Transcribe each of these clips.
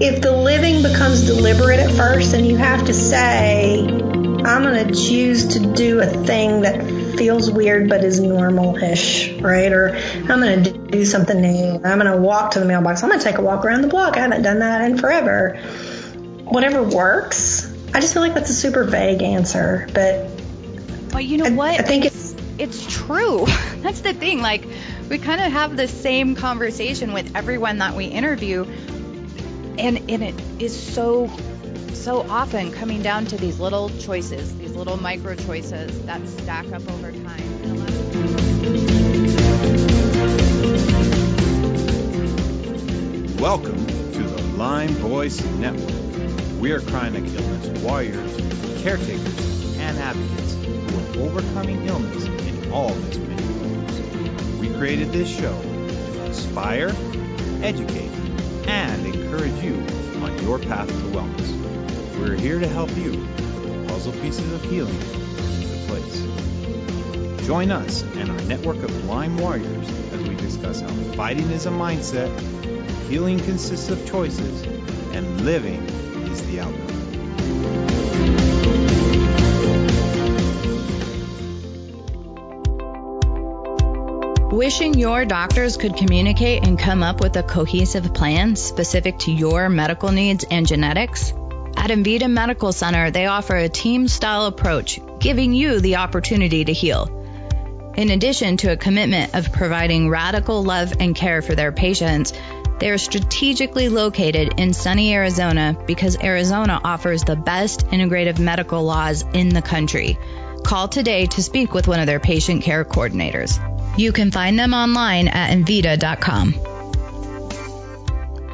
if the living becomes deliberate at first and you have to say, I'm going to choose to do a thing that feels weird but is normal-ish, right? Or I'm going to do something new. I'm going to walk to the mailbox. I'm going to take a walk around the block. I haven't done that in forever. Whatever works. I just feel like that's a super vague answer, but but you know I, what? I think it's it's true. That's the thing. Like we kind of have the same conversation with everyone that we interview, and and it is so so often coming down to these little choices, these little micro choices that stack up over time. Welcome to the Lyme Voice Network. We are chronic illness warriors, caretakers, and advocates who are overcoming illness in all its many forms. We created this show to inspire, educate, and encourage you on your path to wellness. We're here to help you put the puzzle pieces of healing into place. Join us and our network of Lyme warriors as we discuss how fighting is a mindset, healing consists of choices, and living is the outcome. Wishing your doctors could communicate and come up with a cohesive plan specific to your medical needs and genetics? At Envita Medical Center, they offer a team style approach, giving you the opportunity to heal. In addition to a commitment of providing radical love and care for their patients, they are strategically located in sunny Arizona because Arizona offers the best integrative medical laws in the country. Call today to speak with one of their patient care coordinators. You can find them online at Envita.com.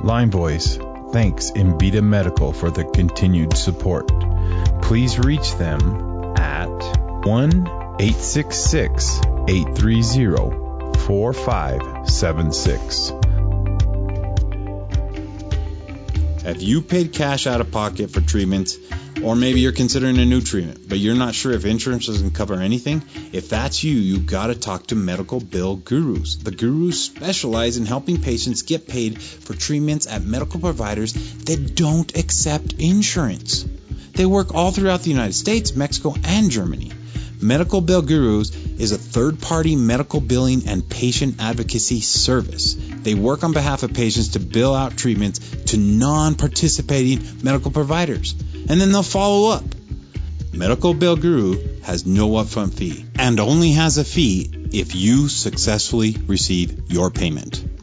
Lyme Voice thanks Envita Medical for the continued support. Please reach them at 1 866 830 4576. Have you paid cash out of pocket for treatments? Or maybe you're considering a new treatment, but you're not sure if insurance doesn't cover anything? If that's you, you gotta talk to Medical Bill Gurus. The Gurus specialize in helping patients get paid for treatments at medical providers that don't accept insurance. They work all throughout the United States, Mexico, and Germany. Medical Bill Gurus is a third party medical billing and patient advocacy service. They work on behalf of patients to bill out treatments to non participating medical providers, and then they'll follow up. Medical Bill Guru has no upfront fee and only has a fee if you successfully receive your payment.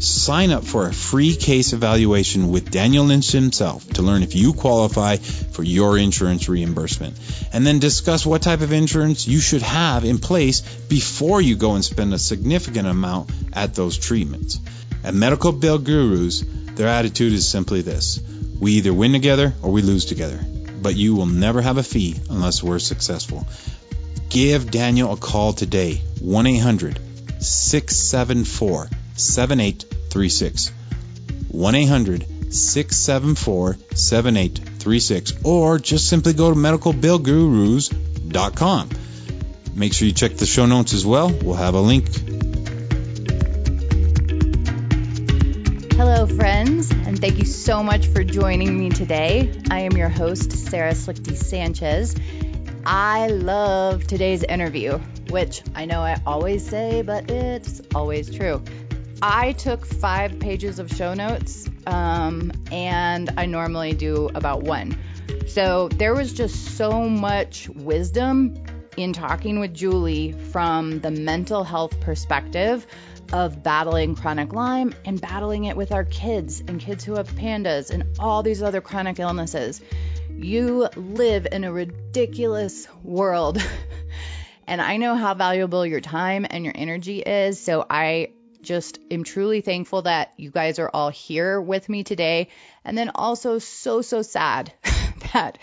Sign up for a free case evaluation with Daniel Lynch himself to learn if you qualify for your insurance reimbursement. And then discuss what type of insurance you should have in place before you go and spend a significant amount at those treatments. At Medical Bill Gurus, their attitude is simply this we either win together or we lose together, but you will never have a fee unless we're successful. Give Daniel a call today 1 800 674 7836. 1 800 674 7836. Or just simply go to medicalbillgurus.com. Make sure you check the show notes as well. We'll have a link. Hello, friends, and thank you so much for joining me today. I am your host, Sarah Slichty Sanchez. I love today's interview, which I know I always say, but it's always true. I took five pages of show notes, um, and I normally do about one. So there was just so much wisdom in talking with Julie from the mental health perspective of battling chronic Lyme and battling it with our kids and kids who have PANDAS and all these other chronic illnesses. You live in a ridiculous world. and I know how valuable your time and your energy is. So I just am truly thankful that you guys are all here with me today. And then also so, so sad that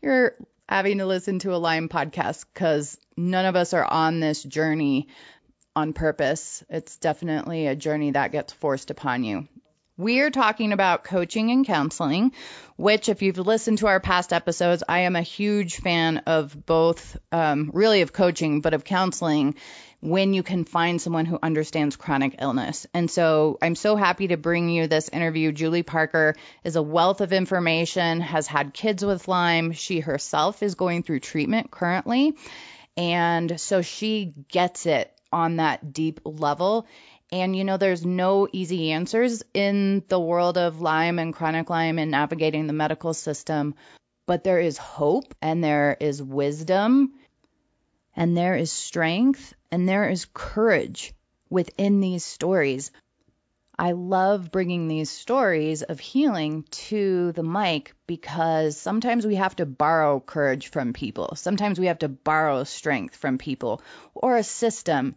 you're having to listen to a Lyme podcast because none of us are on this journey on purpose. It's definitely a journey that gets forced upon you. We're talking about coaching and counseling, which, if you've listened to our past episodes, I am a huge fan of both, um, really of coaching, but of counseling when you can find someone who understands chronic illness. And so I'm so happy to bring you this interview. Julie Parker is a wealth of information, has had kids with Lyme. She herself is going through treatment currently. And so she gets it on that deep level. And you know, there's no easy answers in the world of Lyme and chronic Lyme and navigating the medical system, but there is hope and there is wisdom and there is strength and there is courage within these stories. I love bringing these stories of healing to the mic because sometimes we have to borrow courage from people. Sometimes we have to borrow strength from people or a system.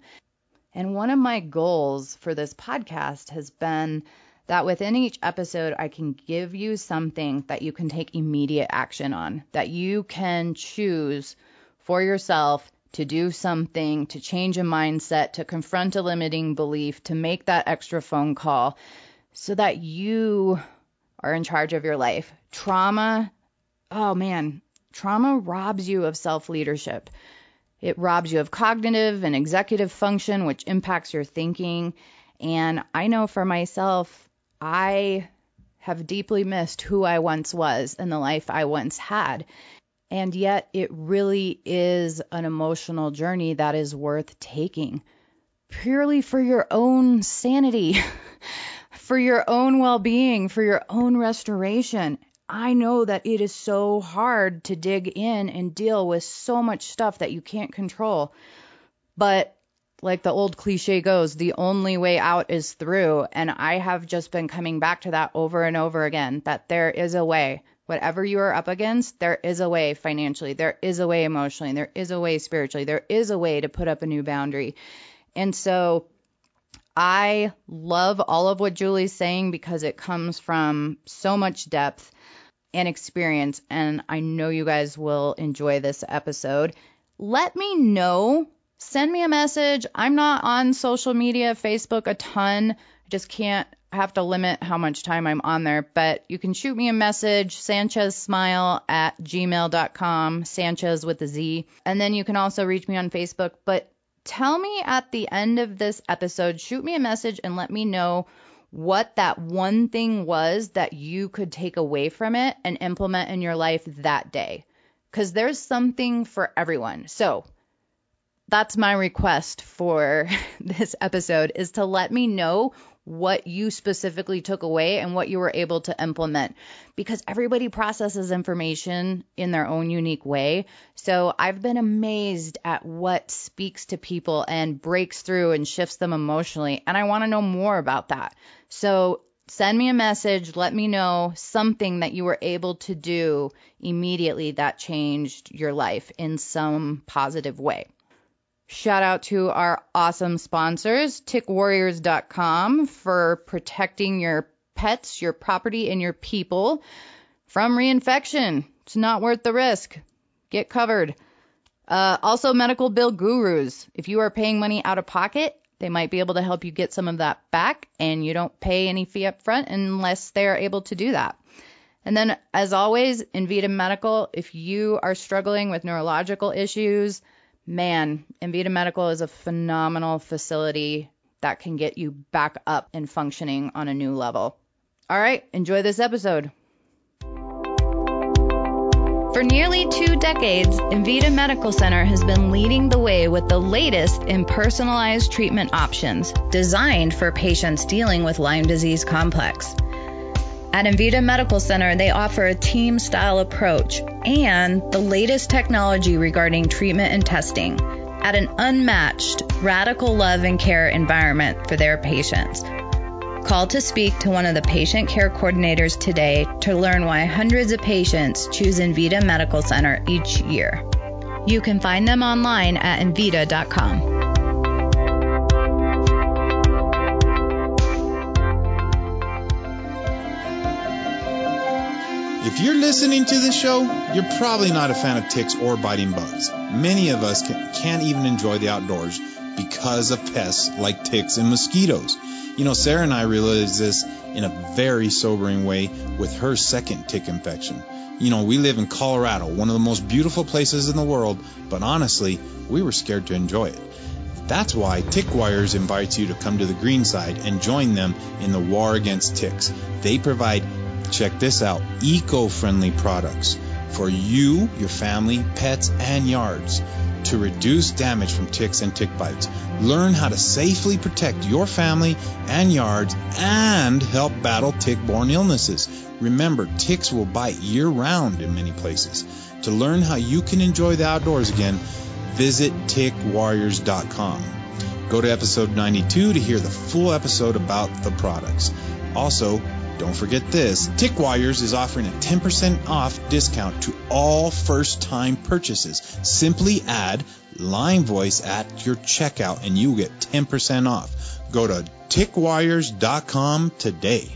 And one of my goals for this podcast has been that within each episode, I can give you something that you can take immediate action on, that you can choose for yourself to do something, to change a mindset, to confront a limiting belief, to make that extra phone call so that you are in charge of your life. Trauma, oh man, trauma robs you of self leadership. It robs you of cognitive and executive function, which impacts your thinking. And I know for myself, I have deeply missed who I once was and the life I once had. And yet, it really is an emotional journey that is worth taking purely for your own sanity, for your own well being, for your own restoration. I know that it is so hard to dig in and deal with so much stuff that you can't control. But like the old cliche goes, the only way out is through. And I have just been coming back to that over and over again that there is a way. Whatever you are up against, there is a way financially, there is a way emotionally, there is a way spiritually, there is a way to put up a new boundary. And so I love all of what Julie's saying because it comes from so much depth and experience, and I know you guys will enjoy this episode. Let me know. Send me a message. I'm not on social media, Facebook a ton. I just can't have to limit how much time I'm on there, but you can shoot me a message, sanchezsmile at gmail.com, Sanchez with a Z. And then you can also reach me on Facebook. But tell me at the end of this episode, shoot me a message and let me know what that one thing was that you could take away from it and implement in your life that day. Because there's something for everyone. So that's my request for this episode is to let me know what you specifically took away and what you were able to implement because everybody processes information in their own unique way. So I've been amazed at what speaks to people and breaks through and shifts them emotionally. And I want to know more about that. So send me a message. Let me know something that you were able to do immediately that changed your life in some positive way. Shout out to our awesome sponsors, tickwarriors.com for protecting your pets, your property, and your people from reinfection. It's not worth the risk. Get covered. Uh, also, medical bill gurus. If you are paying money out of pocket, they might be able to help you get some of that back, and you don't pay any fee up front unless they are able to do that. And then, as always, Envita Medical, if you are struggling with neurological issues, man, Envita Medical is a phenomenal facility that can get you back up and functioning on a new level. All right, enjoy this episode. For nearly two decades, Envita Medical Center has been leading the way with the latest in personalized treatment options designed for patients dealing with Lyme disease complex. At Envita Medical Center, they offer a team style approach and the latest technology regarding treatment and testing at an unmatched, radical love and care environment for their patients. Call to speak to one of the patient care coordinators today to learn why hundreds of patients choose Envita Medical Center each year. You can find them online at envita.com. If you're listening to this show, you're probably not a fan of ticks or biting bugs. Many of us can, can't even enjoy the outdoors because of pests like ticks and mosquitoes. You know, Sarah and I realized this in a very sobering way with her second tick infection. You know, we live in Colorado, one of the most beautiful places in the world, but honestly, we were scared to enjoy it. That's why Tick Warriors invites you to come to the green side and join them in the war against ticks. They provide, check this out, eco friendly products for you, your family, pets, and yards to reduce damage from ticks and tick bites. Learn how to safely protect your family and yards and help battle tick borne illnesses. Remember, ticks will bite year round in many places. To learn how you can enjoy the outdoors again, visit tickwarriors.com. Go to episode 92 to hear the full episode about the products. Also, don't forget this TickWarriors is offering a 10% off discount to all first time purchases. Simply add Lyme Voice at your checkout and you get 10% off. Go to tickwarriors.com today.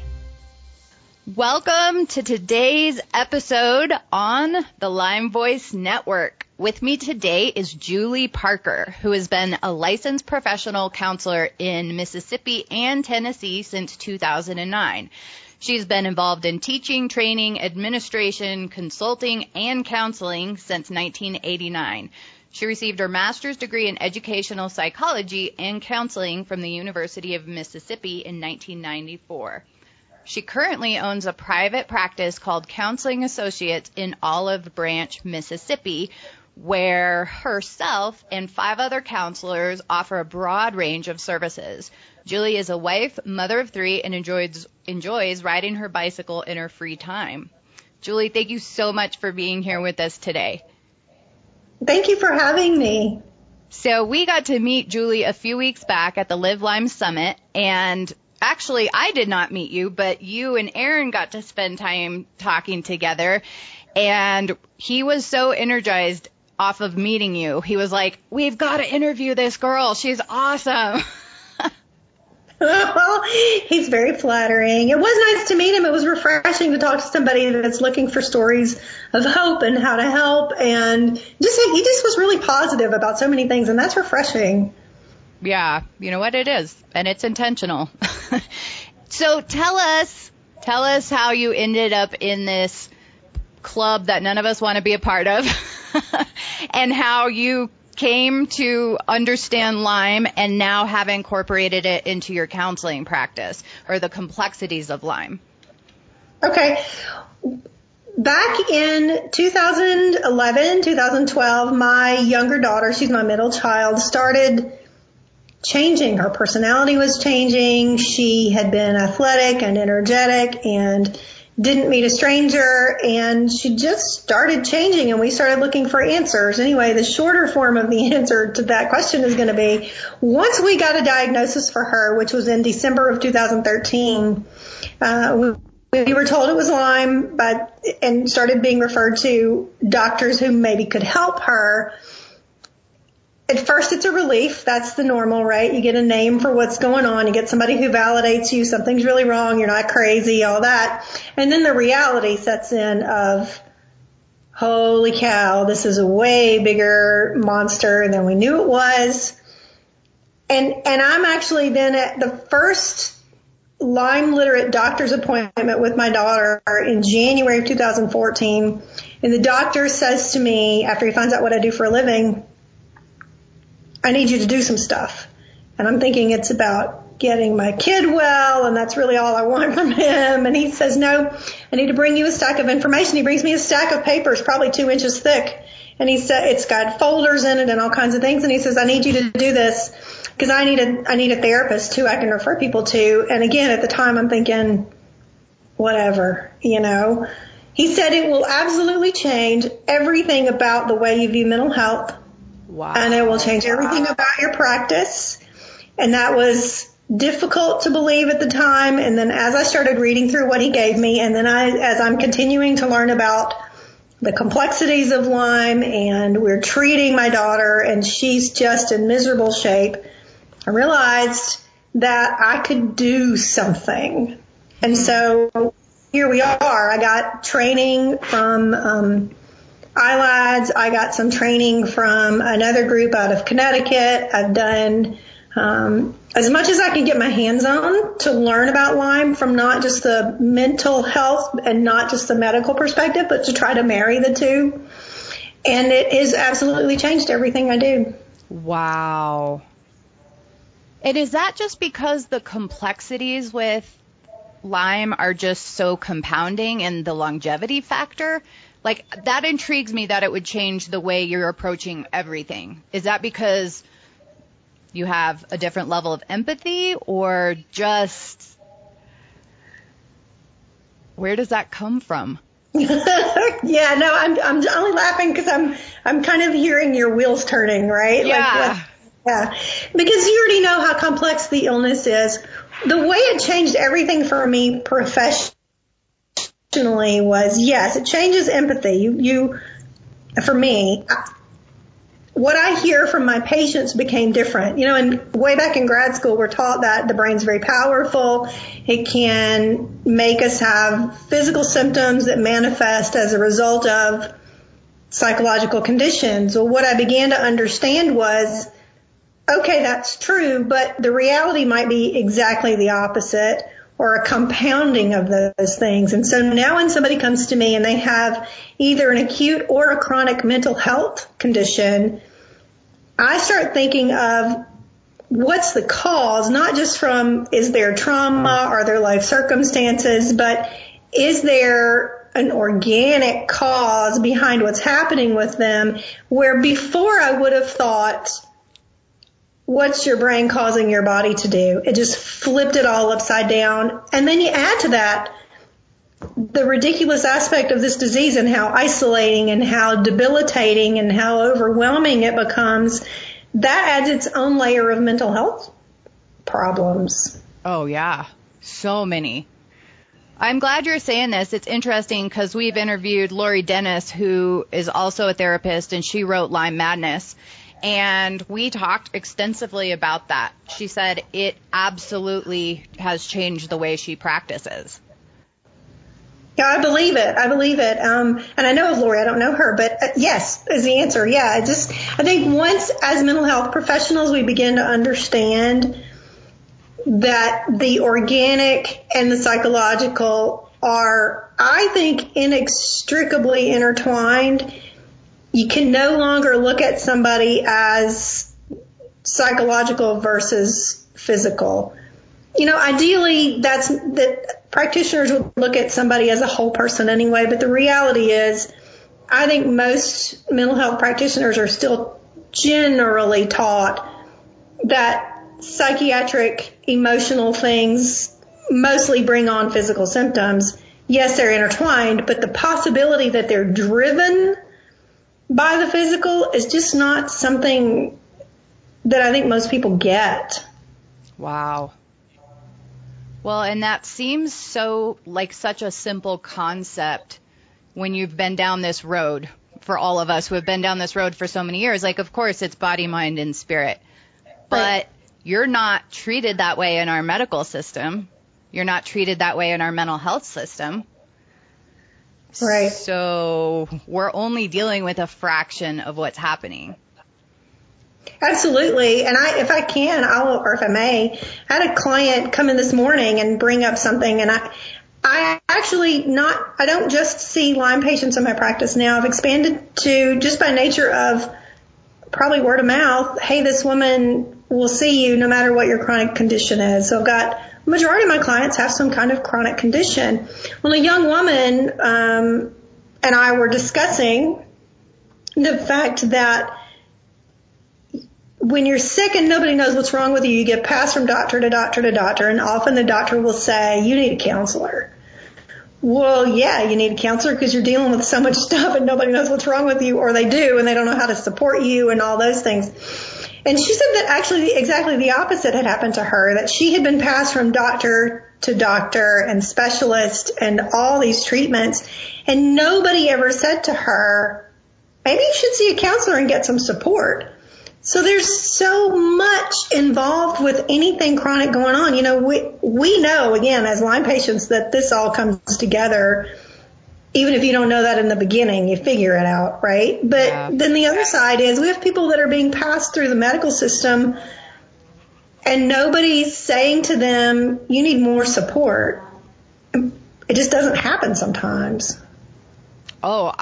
Welcome to today's episode on the Lyme Voice Network. With me today is Julie Parker, who has been a licensed professional counselor in Mississippi and Tennessee since 2009. She's been involved in teaching, training, administration, consulting, and counseling since 1989. She received her master's degree in educational psychology and counseling from the University of Mississippi in 1994. She currently owns a private practice called Counseling Associates in Olive Branch, Mississippi, where herself and five other counselors offer a broad range of services. Julie is a wife, mother of three, and enjoys enjoys riding her bicycle in her free time. Julie, thank you so much for being here with us today. Thank you for having me. So we got to meet Julie a few weeks back at the Live Lyme Summit and actually I did not meet you, but you and Aaron got to spend time talking together and he was so energized off of meeting you. He was like, "We've got to interview this girl. She's awesome." He's very flattering. It was nice to meet him. It was refreshing to talk to somebody that's looking for stories of hope and how to help. And just he just was really positive about so many things, and that's refreshing. Yeah, you know what it is, and it's intentional. so tell us, tell us how you ended up in this club that none of us want to be a part of, and how you came to understand Lyme and now have incorporated it into your counseling practice or the complexities of Lyme? Okay. Back in 2011, 2012, my younger daughter, she's my middle child, started changing. Her personality was changing. She had been athletic and energetic and didn't meet a stranger and she just started changing and we started looking for answers. Anyway, the shorter form of the answer to that question is going to be once we got a diagnosis for her, which was in December of 2013, uh, we, we were told it was Lyme, but, and started being referred to doctors who maybe could help her at first it's a relief. That's the normal, right? You get a name for what's going on. You get somebody who validates you. Something's really wrong. You're not crazy, all that. And then the reality sets in of, holy cow, this is a way bigger monster than we knew it was. And, and I'm actually then at the first Lyme literate doctor's appointment with my daughter in January of 2014. And the doctor says to me, after he finds out what I do for a living, I need you to do some stuff. And I'm thinking it's about getting my kid well, and that's really all I want from him. And he says, no, I need to bring you a stack of information. He brings me a stack of papers, probably two inches thick. And he said, it's got folders in it and all kinds of things. And he says, I need you to do this because I need a, I need a therapist too I can refer people to. And again, at the time I'm thinking, whatever, you know. He said it will absolutely change everything about the way you view mental health Wow. And it will change everything about your practice. And that was difficult to believe at the time. And then as I started reading through what he gave me, and then I, as I'm continuing to learn about the complexities of Lyme and we're treating my daughter and she's just in miserable shape, I realized that I could do something. And so here we are. I got training from, um, ILADS. I got some training from another group out of Connecticut. I've done um, as much as I can get my hands on to learn about Lyme from not just the mental health and not just the medical perspective, but to try to marry the two. And it has absolutely changed everything I do. Wow. And is that just because the complexities with Lyme are just so compounding and the longevity factor? Like that intrigues me that it would change the way you're approaching everything. Is that because you have a different level of empathy or just where does that come from? yeah, no, I'm I'm only laughing because I'm I'm kind of hearing your wheels turning, right? Yeah. Like, yeah. Because you already know how complex the illness is. The way it changed everything for me professionally was yes, it changes empathy. You you for me, what I hear from my patients became different. You know, and way back in grad school, we're taught that the brain's very powerful. It can make us have physical symptoms that manifest as a result of psychological conditions. Well, what I began to understand was, okay, that's true, but the reality might be exactly the opposite or a compounding of those things. And so now when somebody comes to me and they have either an acute or a chronic mental health condition, I start thinking of what's the cause, not just from is there trauma, are there life circumstances, but is there an organic cause behind what's happening with them where before I would have thought, what's your brain causing your body to do? It just flipped it all upside down. And then you add to that the ridiculous aspect of this disease and how isolating and how debilitating and how overwhelming it becomes, that adds its own layer of mental health problems. Oh, yeah. So many. I'm glad you're saying this. It's interesting because we've interviewed Lori Dennis, who is also a therapist, and she wrote Lyme Madness. And we talked extensively about that. She said it absolutely has changed the way she practices. Yeah, I believe it. I believe it. Um, and I know of Lori. I don't know her, but uh, yes is the answer. Yeah, I just I think once as mental health professionals we begin to understand that the organic and the psychological are, I think, inextricably intertwined. You can no longer look at somebody as psychological versus physical you know, ideally that's that practitioners would look at somebody as a whole person anyway, but the reality is I think most mental health practitioners are still generally taught that psychiatric emotional things mostly bring on physical symptoms. Yes, they're intertwined, but the possibility that they're driven by the physical is just not something that I think most people get. Wow. Well, and that seems so like such a simple concept when you've been down this road for all of us who have been down this road for so many years. Like, of course, it's body, mind, and spirit. But right. you're not treated that way in our medical system. You're not treated that way in our mental health system. Right. So we're only dealing with a fraction of what's happening. Absolutely. And I, if I can, I'll, or if I may, I had a client come in this morning and bring up something and I, I actually not, I don't just see Lyme patients in my practice now. I've expanded to just by nature of probably word of mouth. Hey, this woman will see you no matter what your chronic condition is. So I've got majority of my clients have some kind of chronic condition. When a young woman, um, and I were discussing the fact that when you're sick and nobody knows what's wrong with you, you get passed from doctor to doctor to doctor, and often the doctor will say, you need a counselor. Well, yeah, you need a counselor because you're dealing with so much stuff and nobody knows what's wrong with you, or they do, and they don't know how to support you and all those things. And she said that actually exactly the opposite had happened to her, that she had been passed from doctor to doctor and specialist and all these treatments, and nobody ever said to her, maybe you should see a counselor and get some support. So there's so much involved with anything chronic going on. You know, we, we know again as Lyme patients that this all comes together even if you don't know that in the beginning, you figure it out, right? But yeah. then the other side is we have people that are being passed through the medical system and nobody's saying to them, you need more support. It just doesn't happen sometimes. Oh,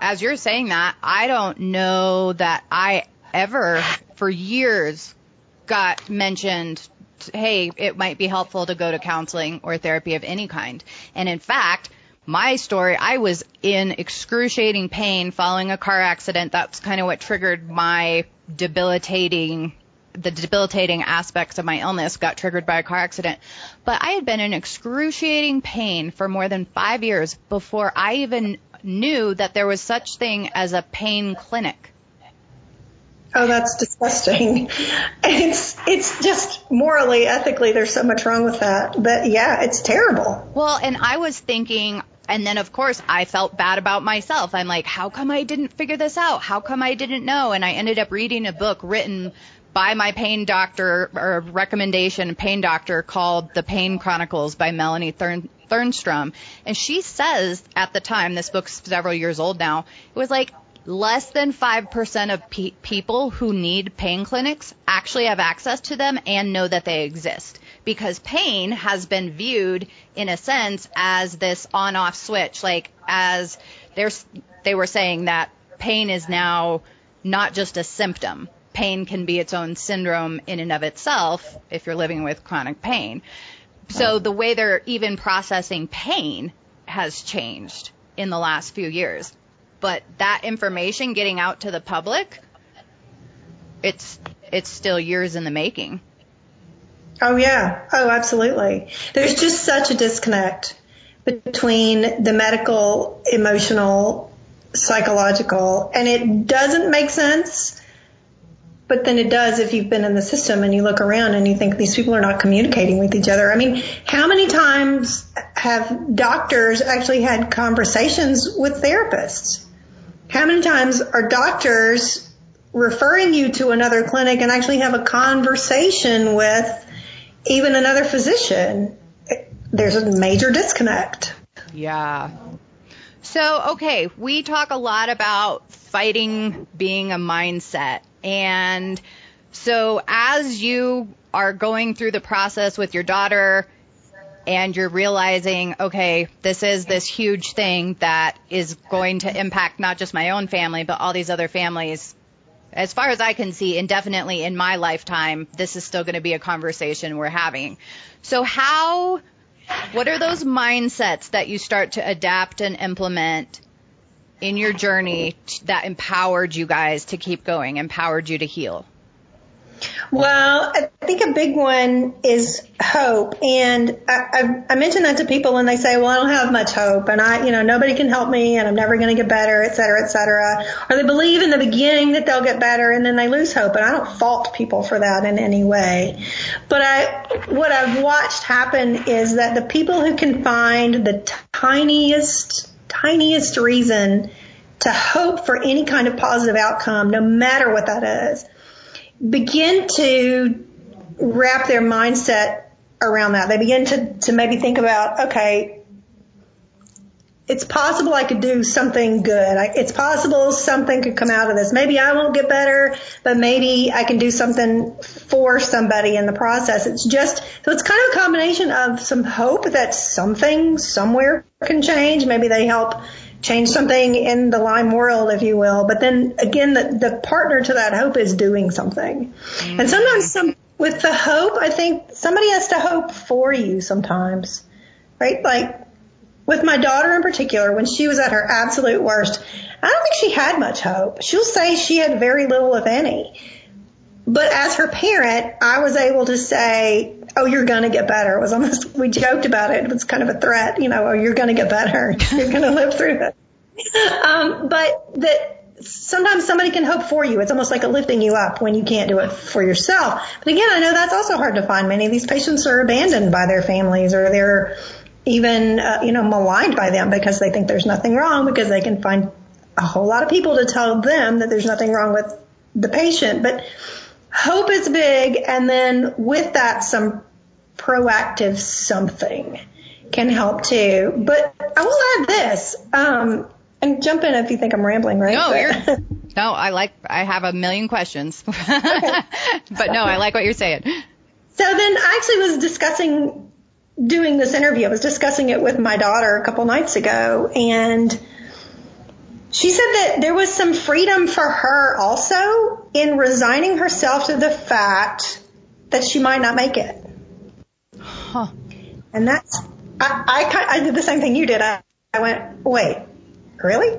as you're saying that, I don't know that I ever, for years, got mentioned, hey, it might be helpful to go to counseling or therapy of any kind. And in fact, my story, I was in excruciating pain following a car accident. That's kind of what triggered my debilitating the debilitating aspects of my illness got triggered by a car accident. But I had been in excruciating pain for more than five years before I even knew that there was such thing as a pain clinic. Oh, that's disgusting. It's it's just morally, ethically, there's so much wrong with that. But yeah, it's terrible. Well, and I was thinking, and then of course I felt bad about myself. I'm like, how come I didn't figure this out? How come I didn't know? And I ended up reading a book written by my pain doctor or recommendation pain doctor called The Pain Chronicles by Melanie Thurn- Thernstrom. And she says at the time, this book's several years old now, it was like less than 5% of pe- people who need pain clinics actually have access to them and know that they exist. Because pain has been viewed in a sense as this on off switch, like as there's, they were saying that pain is now not just a symptom. Pain can be its own syndrome in and of itself if you're living with chronic pain. So the way they're even processing pain has changed in the last few years. But that information getting out to the public, it's it's still years in the making. Oh yeah. Oh, absolutely. There's just such a disconnect between the medical, emotional, psychological, and it doesn't make sense but then it does if you've been in the system and you look around and you think these people are not communicating with each other. I mean, how many times have doctors actually had conversations with therapists? How many times are doctors referring you to another clinic and actually have a conversation with even another physician? There's a major disconnect. Yeah. So, okay, we talk a lot about fighting being a mindset and so as you are going through the process with your daughter and you're realizing, okay, this is this huge thing that is going to impact not just my own family, but all these other families. As far as I can see, indefinitely in my lifetime, this is still going to be a conversation we're having. So how, what are those mindsets that you start to adapt and implement in your journey that empowered you guys to keep going, empowered you to heal? Well, I think a big one is hope. And I, I, I mention that to people and they say, well, I don't have much hope and I, you know, nobody can help me and I'm never going to get better, et cetera, et cetera. Or they believe in the beginning that they'll get better and then they lose hope. And I don't fault people for that in any way. But I, what I've watched happen is that the people who can find the tiniest tiniest reason to hope for any kind of positive outcome, no matter what that is, begin to wrap their mindset around that. They begin to, to maybe think about, okay, it's possible I could do something good. It's possible something could come out of this. Maybe I won't get better, but maybe I can do something for somebody in the process. It's just, so it's kind of a combination of some hope that something somewhere can change. Maybe they help change something in the Lyme world, if you will. But then again, the, the partner to that hope is doing something. Mm-hmm. And sometimes some, with the hope, I think somebody has to hope for you sometimes, right? Like, with my daughter in particular, when she was at her absolute worst, I don't think she had much hope. She'll say she had very little, if any. But as her parent, I was able to say, oh, you're going to get better. It was almost, we joked about it. It was kind of a threat, you know, oh, you're going to get better. You're going to live through it. Um, but that sometimes somebody can hope for you. It's almost like a lifting you up when you can't do it for yourself. But again, I know that's also hard to find. Many of these patients are abandoned by their families or they're even, uh, you know, maligned by them because they think there's nothing wrong because they can find a whole lot of people to tell them that there's nothing wrong with the patient. But hope is big. And then with that, some proactive something. can help too. But I will add this. Um, and jump in if you think I'm rambling, right? No, no, I like, I have a million questions. but no, I like what you're saying. So then I actually was discussing doing this interview. I was discussing it with my daughter a couple nights ago and she said that there was some freedom for her also in resigning herself to the fact that she might not make it. Huh. And that's, I, I, I did the same thing you did. I, I went, wait, really?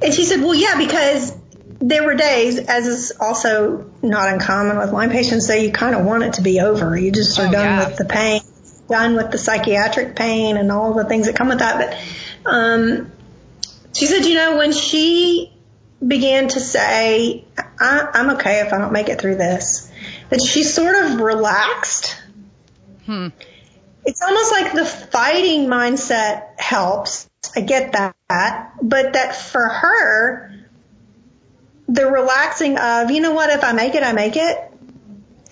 And she said, well, yeah, because there were days, as is also not uncommon with Lyme patients, that you kind of want it to be over. You just are oh, done yeah. with the pain, done with the psychiatric pain and all the things that come with that. But um, she said, you know, when she began to say, I, I'm okay if I don't make it through this, that she sort of relaxed. Hmm. It's almost like the fighting mindset helps. I get that. But that for her, the relaxing of, you know what, if I make it, I make it.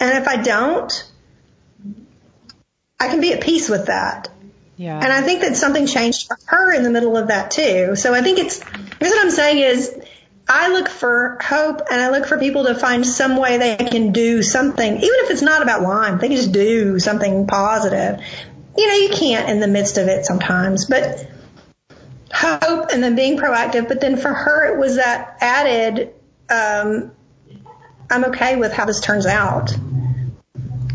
And if I don't, I can be at peace with that. Yeah. And I think that something changed for her in the middle of that too. So I think it's, here's what I'm saying is, I look for hope and I look for people to find some way they can do something, even if it's not about Lyme, they can just do something positive. You know, you can't in the midst of it sometimes, but hope and then being proactive. But then for her, it was that added, um, I'm okay with how this turns out.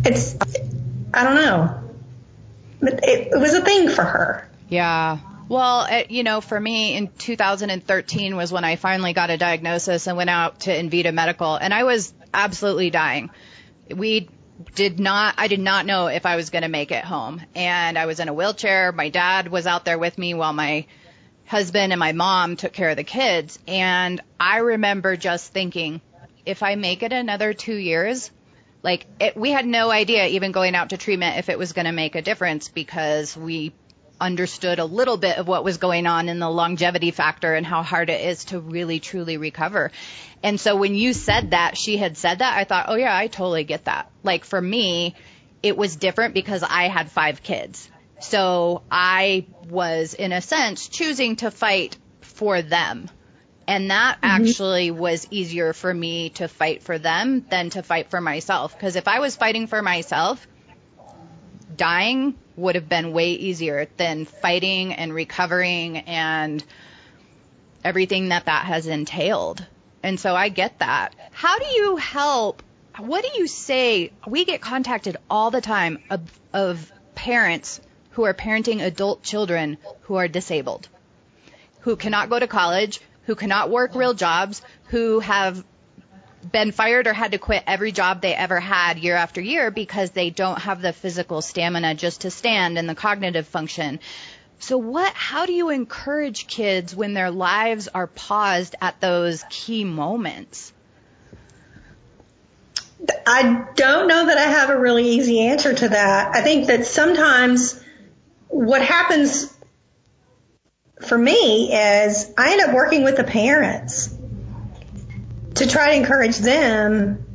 It's, I don't know. It, it was a thing for her. Yeah. Well, it, you know, for me in 2013 was when I finally got a diagnosis and went out to Envita Medical and I was absolutely dying. We did not, I did not know if I was going to make it home and I was in a wheelchair. My dad was out there with me while my husband and my mom took care of the kids. And I remember just thinking, if I make it another two years, like it, we had no idea even going out to treatment if it was going to make a difference because we understood a little bit of what was going on in the longevity factor and how hard it is to really truly recover. And so when you said that, she had said that, I thought, oh yeah, I totally get that. Like for me, it was different because I had five kids. So I was in a sense choosing to fight for them. And that mm-hmm. actually was easier for me to fight for them than to fight for myself. Because if I was fighting for myself, dying would have been way easier than fighting and recovering and everything that that has entailed. And so I get that. How do you help? What do you say? We get contacted all the time of, of parents who are parenting adult children who are disabled, who cannot go to college, who cannot work real jobs, who have been fired or had to quit every job they ever had year after year because they don't have the physical stamina just to stand and the cognitive function. So what how do you encourage kids when their lives are paused at those key moments? I don't know that I have a really easy answer to that. I think that sometimes what happens for me is I end up working with the parents to try to encourage them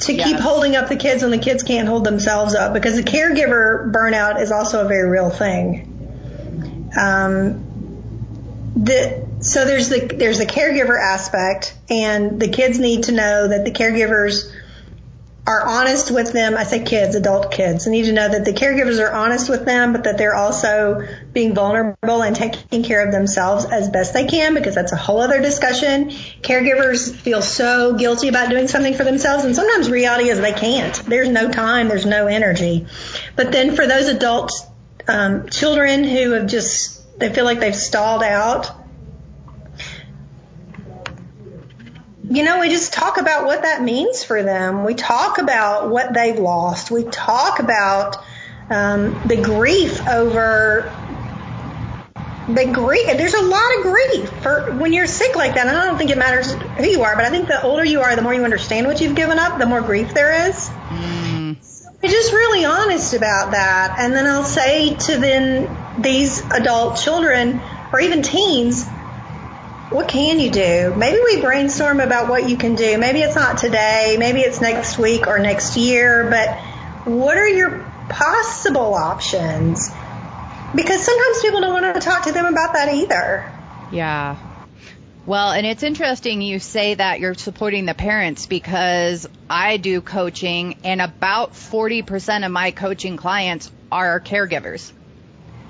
to yes. keep holding up the kids when the kids can't hold themselves up because the caregiver burnout is also a very real thing. Um, the, so there's the there's the caregiver aspect, and the kids need to know that the caregivers are honest with them. I say kids, adult kids. They need to know that the caregivers are honest with them, but that they're also being vulnerable and taking care of themselves as best they can because that's a whole other discussion. Caregivers feel so guilty about doing something for themselves and sometimes reality is they can't. There's no time, there's no energy. But then for those adults, um, children who have just, they feel like they've stalled out, you know, we just talk about what that means for them. We talk about what they've lost. We talk about um, the grief over the grief. There's a lot of grief for when you're sick like that. And I don't think it matters who you are, but I think the older you are, the more you understand what you've given up, the more grief there is. Mm. We're just really honest about that. And then I'll say to then these adult children or even teens, what can you do? Maybe we brainstorm about what you can do. Maybe it's not today, maybe it's next week or next year, but what are your possible options? because sometimes people don't want to talk to them about that either. Yeah. Well, and it's interesting you say that you're supporting the parents because I do coaching and about 40% of my coaching clients are caregivers.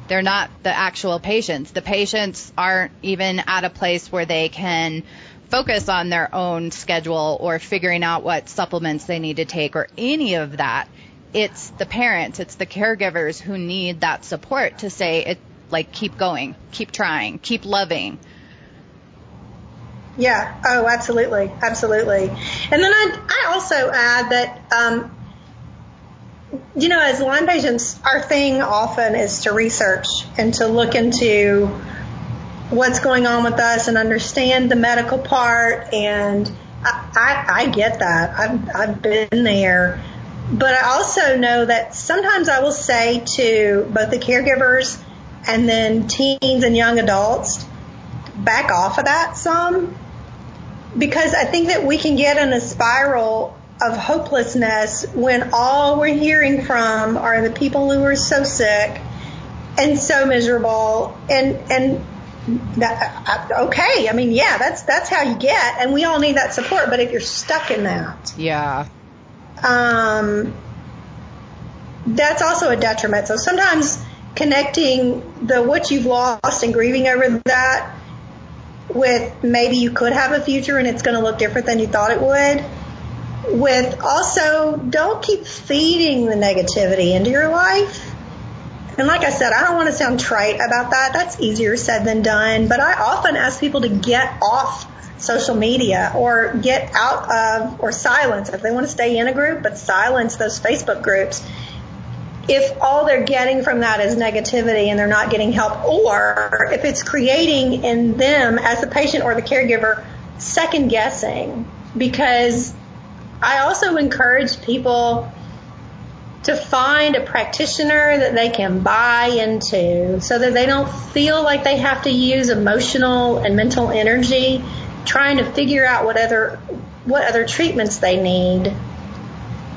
They're not the actual patients. The patients aren't even at a place where they can focus on their own schedule or figuring out what supplements they need to take or any of that. It's the parents, it's the caregivers who need that support to say it like keep going, keep trying, keep loving. Yeah. Oh, absolutely, absolutely. And then I I also add that um, you know, as Lyme patients, our thing often is to research and to look into what's going on with us and understand the medical part. And I, I, I get that. I've, I've been there. But I also know that sometimes I will say to both the caregivers and then teens and young adults, back off of that some because I think that we can get in a spiral of hopelessness when all we're hearing from are the people who are so sick and so miserable and and that, uh, okay i mean yeah that's that's how you get and we all need that support but if you're stuck in that yeah. um that's also a detriment. So sometimes connecting the what you've lost and grieving over that with maybe you could have a future and it's going to look different than you thought it would with also don't keep feeding the negativity into your life. And like I said, I don't want to sound trite about that. That's easier said than done. But I often ask people to get off social media or get out of or silence if they want to stay in a group, but silence those Facebook groups. If all they're getting from that is negativity and they're not getting help, or if it's creating in them as the patient or the caregiver second guessing because I also encourage people to find a practitioner that they can buy into so that they don't feel like they have to use emotional and mental energy trying to figure out what other what other treatments they need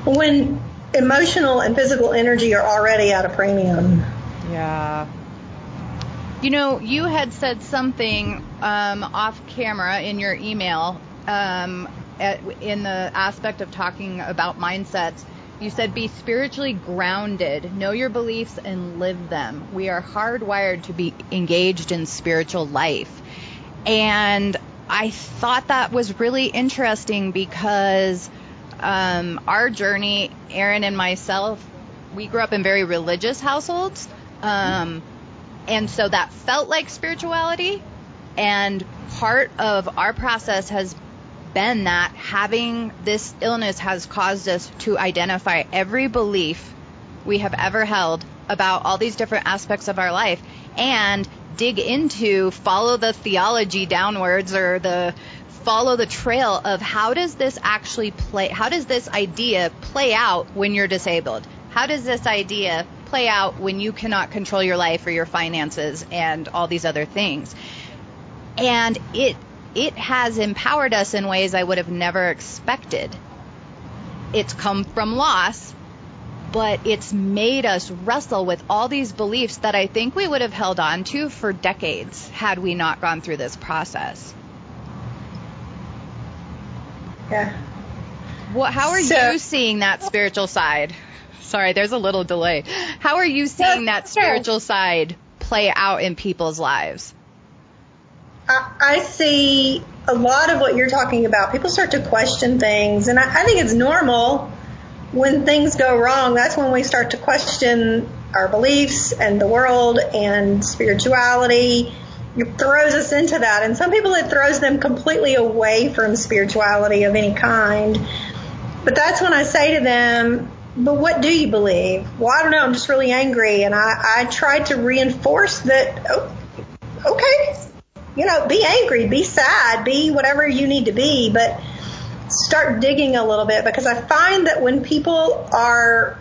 when emotional and physical energy are already at a premium. Yeah. You know, you had said something um, off camera in your email um, at, in the aspect of talking about mindsets, you said be spiritually grounded, know your beliefs and live them. We are hardwired to be engaged in spiritual life. And I thought that was really interesting because um, our journey, Aaron and myself, we grew up in very religious households. Um, and so that felt like spirituality. And part of our process has been that having this illness has caused us to identify every belief we have ever held about all these different aspects of our life and dig into follow the theology downwards or the follow the trail of how does this actually play how does this idea play out when you're disabled? How does this idea play out when you cannot control your life or your finances and all these other things? And it it has empowered us in ways I would have never expected. It's come from loss, but it's made us wrestle with all these beliefs that I think we would have held on to for decades had we not gone through this process. Yeah. What, how are so, you seeing that spiritual side? Sorry, there's a little delay. How are you seeing that spiritual side play out in people's lives? I, see a lot of what you're talking about. People start to question things, and I, I think it's normal when things go wrong. That's when we start to question our beliefs and the world and spirituality. It throws us into that. And some people, it throws them completely away from spirituality of any kind. But that's when I say to them, but what do you believe? Well, I don't know. I'm just really angry. And I, I try to reinforce that, oh, okay, you know, be angry, be sad, be whatever you need to be, but start digging a little bit because I find that when people are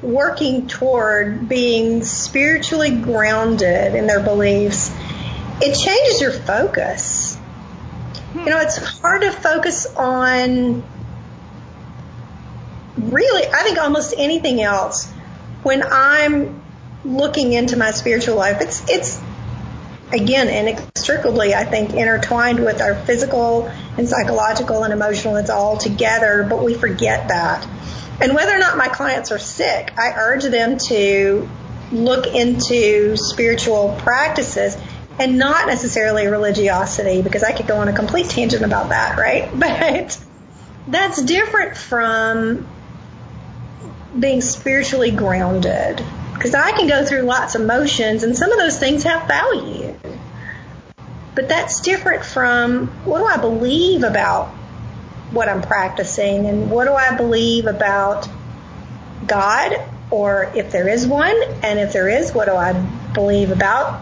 working toward being spiritually grounded in their beliefs, it changes your focus. You know, it's hard to focus on really, I think almost anything else when I'm looking into my spiritual life, it's it's again inextricably, I think, intertwined with our physical and psychological and emotional. It's all together, but we forget that. And whether or not my clients are sick, I urge them to look into spiritual practices and not necessarily religiosity because I could go on a complete tangent about that, right? But that's different from being spiritually grounded because I can go through lots of motions and some of those things have value. But that's different from what do I believe about what I'm practicing and what do I believe about God or if there is one and if there is what do I believe about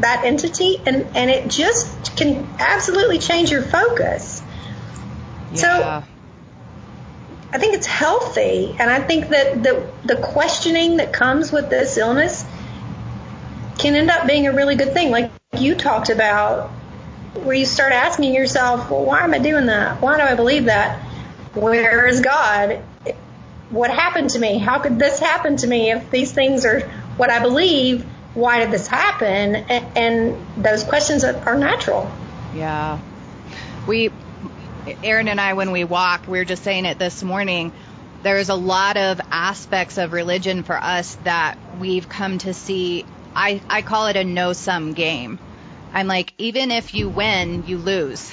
that entity and and it just can absolutely change your focus. Yeah. So I think it's healthy, and I think that the the questioning that comes with this illness can end up being a really good thing, like you talked about, where you start asking yourself, well, why am I doing that? Why do I believe that? Where is God? What happened to me? How could this happen to me if these things are what I believe? Why did this happen? And, and those questions are natural. Yeah. We Aaron and I, when we walk, we were just saying it this morning. There's a lot of aspects of religion for us that we've come to see. I, I call it a no sum game. I'm like, even if you win, you lose.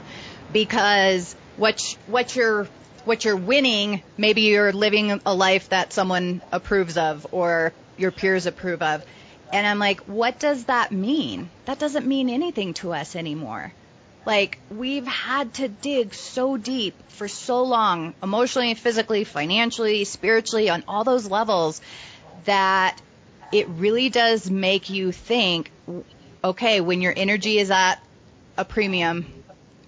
because what, what you're, what you're winning, maybe you're living a life that someone approves of or your peers approve of. And I'm like, what does that mean? That doesn't mean anything to us anymore. Like, we've had to dig so deep for so long, emotionally, physically, financially, spiritually, on all those levels, that it really does make you think okay, when your energy is at a premium,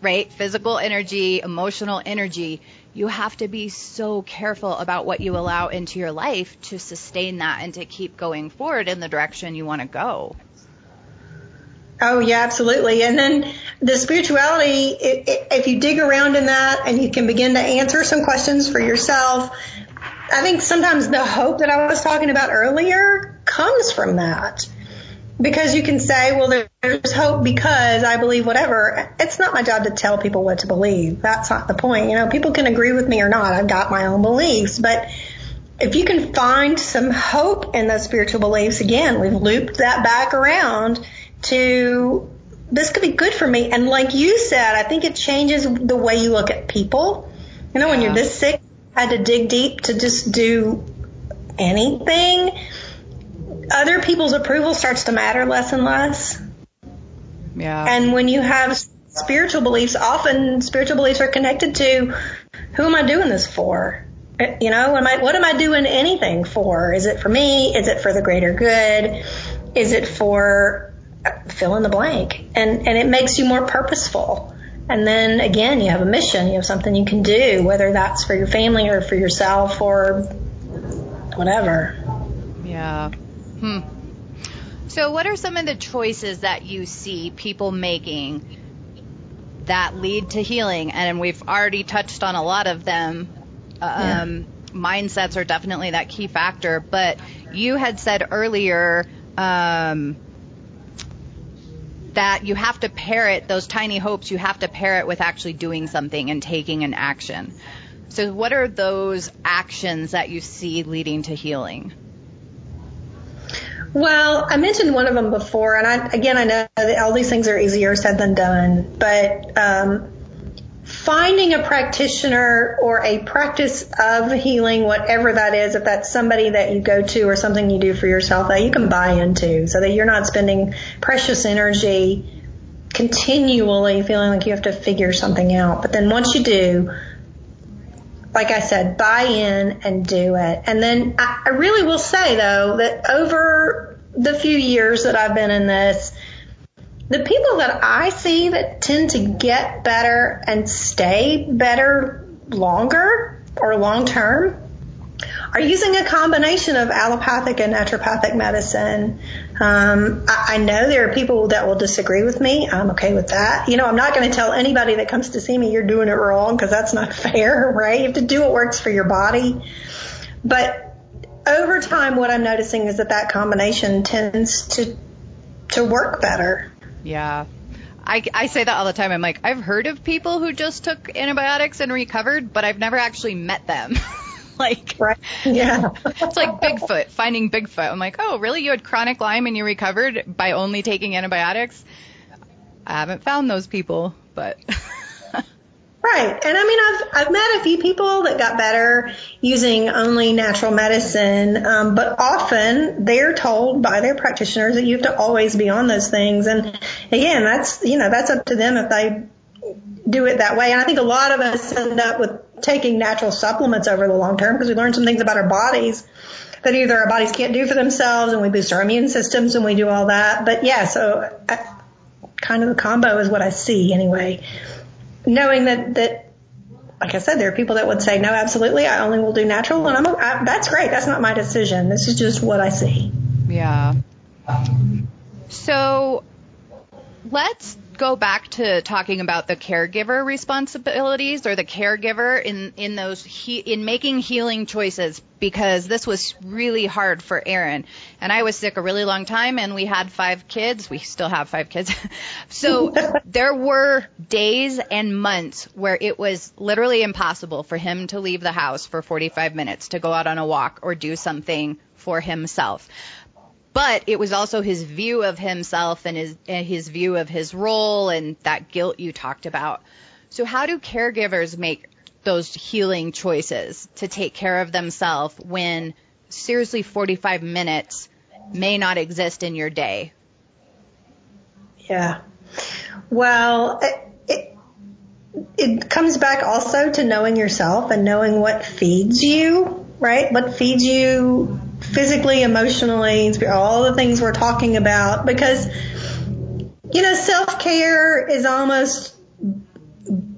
right? Physical energy, emotional energy, you have to be so careful about what you allow into your life to sustain that and to keep going forward in the direction you want to go. Oh yeah, absolutely. And then the spirituality, it, it, if you dig around in that and you can begin to answer some questions for yourself, I think sometimes the hope that I was talking about earlier comes from that. Because you can say, well, there's hope because I believe whatever. It's not my job to tell people what to believe. That's not the point. You know, people can agree with me or not. I've got my own beliefs, but if you can find some hope in those spiritual beliefs, again, we've looped that back around to this could be good for me. And like you said, I think it changes the way you look at people. You know, yeah. when you're this sick, had to dig deep to just do anything. Other people's approval starts to matter less and less. Yeah. And when you have spiritual beliefs, often spiritual beliefs are connected to who am I doing this for? You know, am I, what am I doing anything for? Is it for me? Is it for the greater good? Is it for uh, fill in the blank and and it makes you more purposeful and then again you have a mission you have something you can do whether that's for your family or for yourself or whatever yeah hmm so what are some of the choices that you see people making that lead to healing and we've already touched on a lot of them um, yeah. mindsets are definitely that key factor but you had said earlier um, that you have to pair it, those tiny hopes, you have to pair it with actually doing something and taking an action. So, what are those actions that you see leading to healing? Well, I mentioned one of them before, and I, again, I know that all these things are easier said than done, but um, finding a practitioner or a practice of healing, whatever that is, if that's somebody that you go to or something you do for yourself that you can buy into so that you're not spending precious energy continually feeling like you have to figure something out. But then once you do, like I said, buy in and do it. And then I, I really will say though that over the few years that I've been in this, the people that I see that tend to get better and stay better longer or long term are using a combination of allopathic and naturopathic medicine. Um, I, I know there are people that will disagree with me. I'm okay with that. You know, I'm not going to tell anybody that comes to see me you're doing it wrong because that's not fair, right? You have to do what works for your body. But over time, what I'm noticing is that that combination tends to to work better. Yeah. I, I say that all the time. I'm like, I've heard of people who just took antibiotics and recovered, but I've never actually met them. like, right. Yeah. it's like Bigfoot, finding Bigfoot. I'm like, oh, really? You had chronic Lyme and you recovered by only taking antibiotics? I haven't found those people, but. Right. And I mean, I've, I've met a few people that got better using only natural medicine, um, but often they're told by their practitioners that you have to always be on those things. And again, that's, you know, that's up to them if they do it that way. And I think a lot of us end up with taking natural supplements over the long term because we learn some things about our bodies that either our bodies can't do for themselves and we boost our immune systems and we do all that. But yeah, so I, uh, kind of the combo is what I see anyway knowing that that like I said, there are people that would say, no, absolutely, I only will do natural, and I'm I, that's great. That's not my decision. This is just what I see. Yeah. So let's go back to talking about the caregiver responsibilities or the caregiver in in those he, in making healing choices because this was really hard for Aaron and I was sick a really long time and we had five kids. We still have five kids. So there were days and months where it was literally impossible for him to leave the house for 45 minutes to go out on a walk or do something for himself but it was also his view of himself and his and his view of his role and that guilt you talked about. So how do caregivers make those healing choices to take care of themselves when seriously 45 minutes may not exist in your day? Yeah. Well, it, it, it comes back also to knowing yourself and knowing what feeds you, right? What feeds you physically, emotionally, all the things we're talking about because, you know, self care is almost,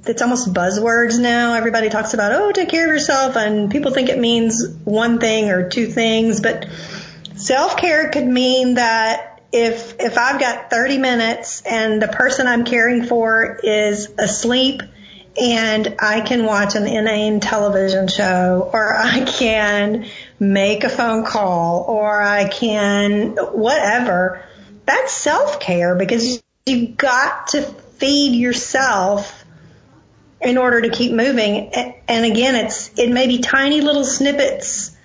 it's almost buzzwords now. Everybody talks about, oh, take care of yourself and people think it means one thing or two things, but self care could mean that if, if I've got 30 minutes and the person I'm caring for is asleep, and I can watch an inane television show or I can make a phone call or I can whatever. That's self care because you've got to feed yourself in order to keep moving. And again, it's, it may be tiny little snippets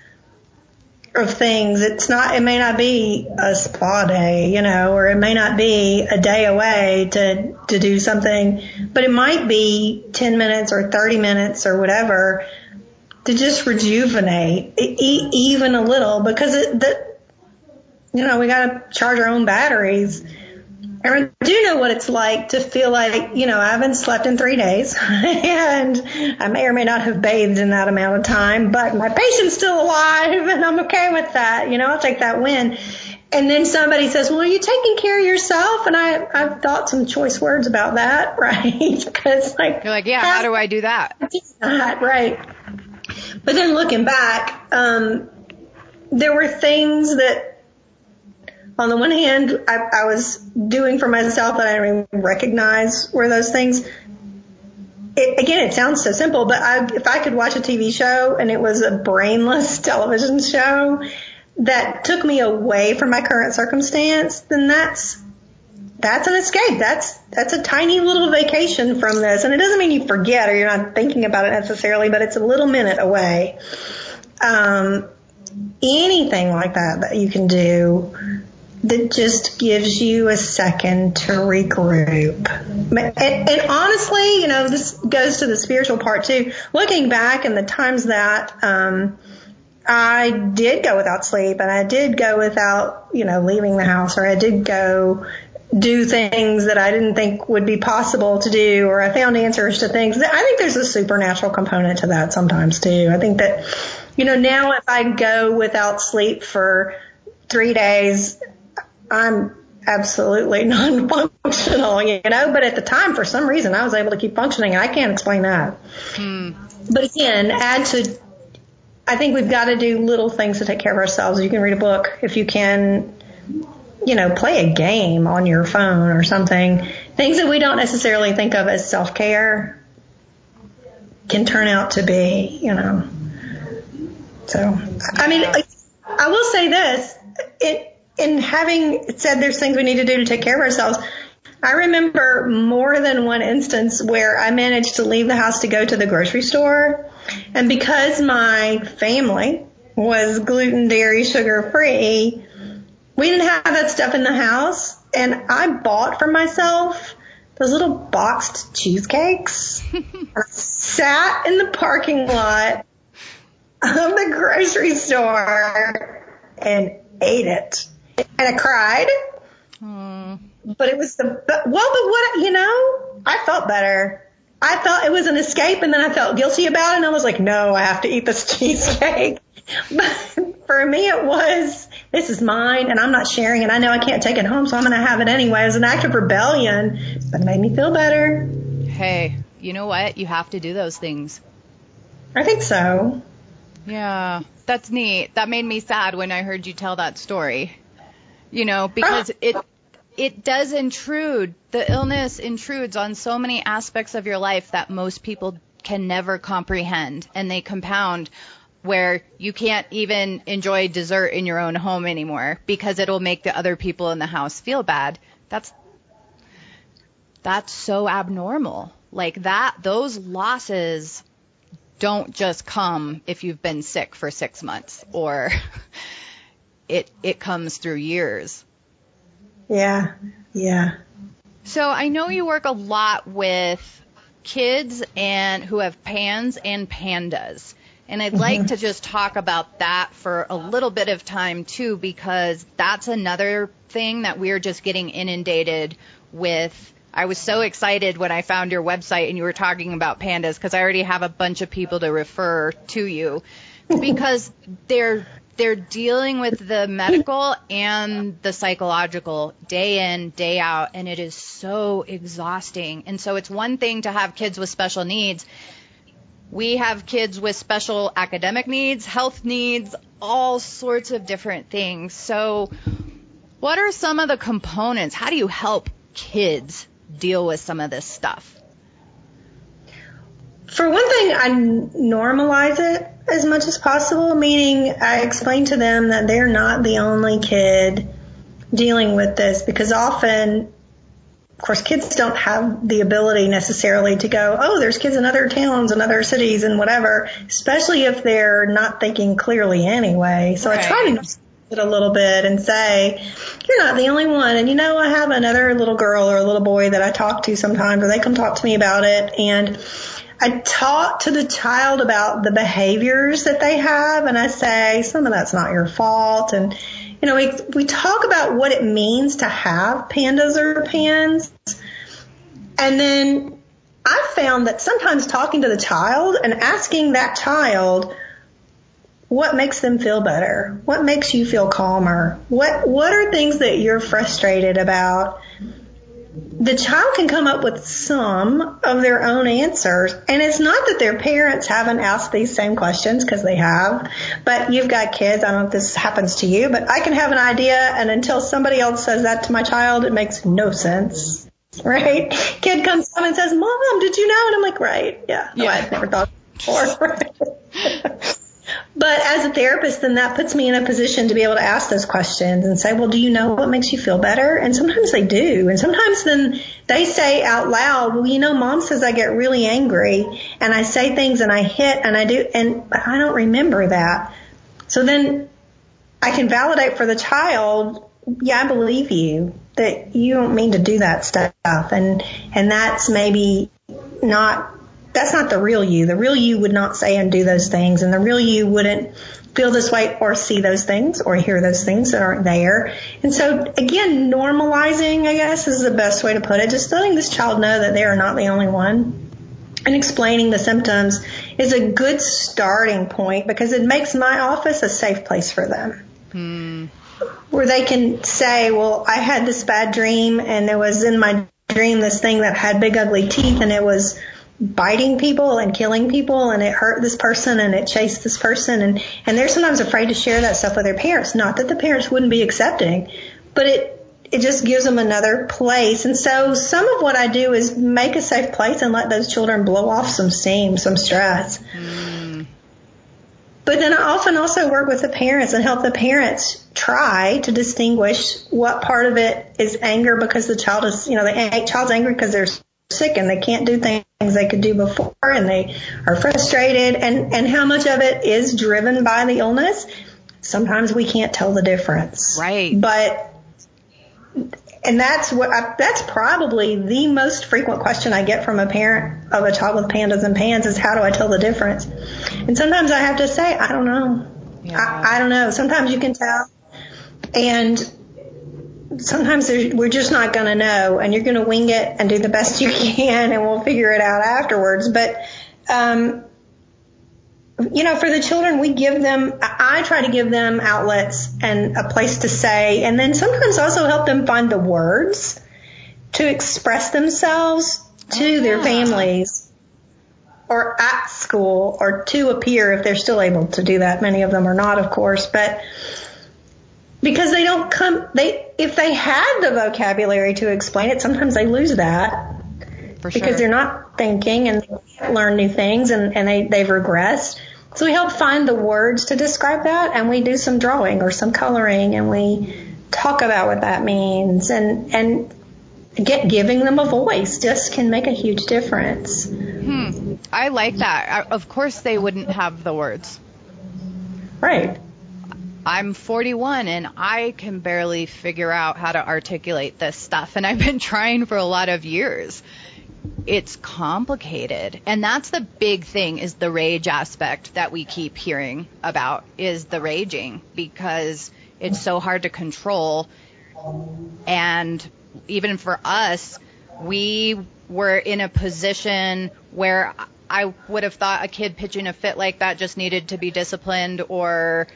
of things. It's not, it may not be a spa day, you know, or it may not be a day away to, to do something, but it might be 10 minutes or 30 minutes or whatever to just rejuvenate even a little because it, the, you know, we got to charge our own batteries. And I do know what it's like to feel like, you know, I haven't slept in three days and I may or may not have bathed in that amount of time, but my patient's still alive and I'm okay with that. You know, I'll take that win. And then somebody says, well, are you taking care of yourself? And I, I've thought some choice words about that, right? Because like, you're like, yeah, how do I do that? That, right. But then looking back, um, there were things that, on the one hand, I, I was doing for myself that I didn't even recognize were those things. It, again, it sounds so simple, but I, if I could watch a TV show and it was a brainless television show that took me away from my current circumstance, then that's that's an escape. That's that's a tiny little vacation from this, and it doesn't mean you forget or you're not thinking about it necessarily, but it's a little minute away. Um, anything like that that you can do that just gives you a second to regroup. And, and, honestly, you know, this goes to the spiritual part too. Looking back and the times that um, I did go without sleep and I did go without, you know, leaving the house or I did go do things that I didn't think would be possible to do, or I found answers to things. I think there's a supernatural component to that sometimes too. I think that, you know, now if I go without sleep for three days, I'm absolutely non-functional, you know, but at the time, for some reason, I was able to keep functioning. I can't explain that. Hmm. But again, add to, I think we've got to do little things to take care of ourselves. You can read a book if you can you know, play a game on your phone or something. Things that we don't necessarily think of as self care can turn out to be, you know. So, I mean, I will say this. It, in having said there's things we need to do to take care of ourselves, I remember more than one instance where I managed to leave the house to go to the grocery store. And because my family was gluten, dairy, sugar free, we didn't have that stuff in the house. And I bought for myself those little boxed cheesecakes. I sat in the parking lot of the grocery store and ate it. And I cried. Mm. But it was the, well, but what, you know, I felt better. I thought it was an escape and then I felt guilty about it and I was like, no, I have to eat this cheesecake. But for me, it was, this is mine and I'm not sharing it. I know I can't take it home, so I'm going to have it anyway as an act of rebellion, but it made me feel better. Hey, you know what? You have to do those things. I think so. Yeah, that's neat. That made me sad when I heard you tell that story. You know, because ah. it it does intrude. The illness intrudes on so many aspects of your life that most people can never comprehend and they compound where you can't even enjoy dessert in your own home anymore because it'll make the other people in the house feel bad. That's that's so abnormal. Like that those losses don't just come if you've been sick for 6 months or it it comes through years. Yeah. Yeah. So I know you work a lot with kids and who have PANS and PANDAS. And I'd like to just talk about that for a little bit of time too, because that's another thing that we're just getting inundated with. I was so excited when I found your website and you were talking about PANDAS because I already have a bunch of people to refer to you because they're they're dealing with the medical and the psychological day in, day out, and it is so exhausting. And so it's one thing to have kids with special needs. We have kids with special academic needs, health needs, all sorts of different things. So, what are some of the components? How do you help kids deal with some of this stuff? For one thing, I normalize it as much as possible, meaning I explain to them that they're not the only kid dealing with this because often, of course, kids don't have the ability necessarily to go, oh, there's kids in other towns and other cities and whatever, especially if they're not thinking clearly anyway. So right. I try to it a little bit and say, you're not the only one. And you know, I have another little girl or a little boy that I talk to sometimes or they come talk to me about it. And I talk to the child about the behaviors that they have and I say, some of that's not your fault. And, you know, we, we talk about what it means to have PANDAS or PANS. And then I found that sometimes talking to the child and asking that child, what makes them feel better? What makes you feel calmer? What, what are things that you're frustrated about? The child can come up with some of their own answers. And it's not that their parents haven't asked these same questions because they have, but you've got kids. I don't know if this happens to you, but I can have an idea and until somebody else says that to my child, it makes no sense. Right? Kid comes home and says, mom, did you know? And I'm like, right. Yeah. yeah. I've never thought before. But as a therapist, then that puts me in a position to be able to ask those questions and say, well, do you know what makes you feel better? And sometimes they do. And sometimes then they say out loud, well, you know, mom says I get really angry and I say things and I hit and I do, and I don't remember that. So then I can validate for the child, yeah, I believe you that you don't mean to do that stuff. And, and that's maybe not that's not the real you. The real you would not say and do those things, and the real you wouldn't feel this way or see those things or hear those things that aren't there. And so again, normalizing, I guess, is the best way to put it. Just letting this child know that they are not the only one and explaining the symptoms is a good starting point because it makes my office a safe place for them. Hmm. Where they can say, well, I had this bad dream and there was in my dream this thing that had big ugly teeth and it was biting people and killing people and it hurt this person and it chased this person. And and they're sometimes afraid to share that stuff with their parents. Not that the parents wouldn't be accepting but it it just gives them another place. And so some of what I do is make a safe place and let those children blow off some steam some stress. Mm. But then I often also work with the parents and help the parents try to distinguish what part of it is anger because the child is, you know, the child's angry because they're sick and they can't do things they could do before and they are frustrated and, and how much of it is driven by the illness. Sometimes we can't tell the difference. Right. But and that's what I, that's probably the most frequent question I get from a parent of a child with PANDAS and PANS is how do I tell the difference? And sometimes I have to say I don't know. Yeah. I, I don't know. Sometimes you can tell, and sometimes we're just not going to know, and you're going to wing it and do the best you can, and we'll figure it out afterwards. But um, you know, for the children, we give them, I try to give them outlets and a place to say, and then sometimes also help them find the words to express themselves to oh, yeah. their families or at school or to a peer if they're still able to do that. Many of them are not, of course, but because they don't come, they, if they had the vocabulary to explain it, sometimes they lose that. For because they're not thinking and they learn new things and, and they, they've regressed. So we help find the words to describe that and we do some drawing or some coloring and we talk about what that means and, and get giving them a voice just can make a huge difference. Hmm. I like that. Of course they wouldn't have the words. Right. I'm 41 and I can barely figure out how to articulate this stuff and I've been trying for a lot of years it's complicated. And that's the big thing is the rage aspect that we keep hearing about is the raging because it's so hard to control. And even for us, we were in a position where I would have thought a kid pitching a fit like that just needed to be disciplined or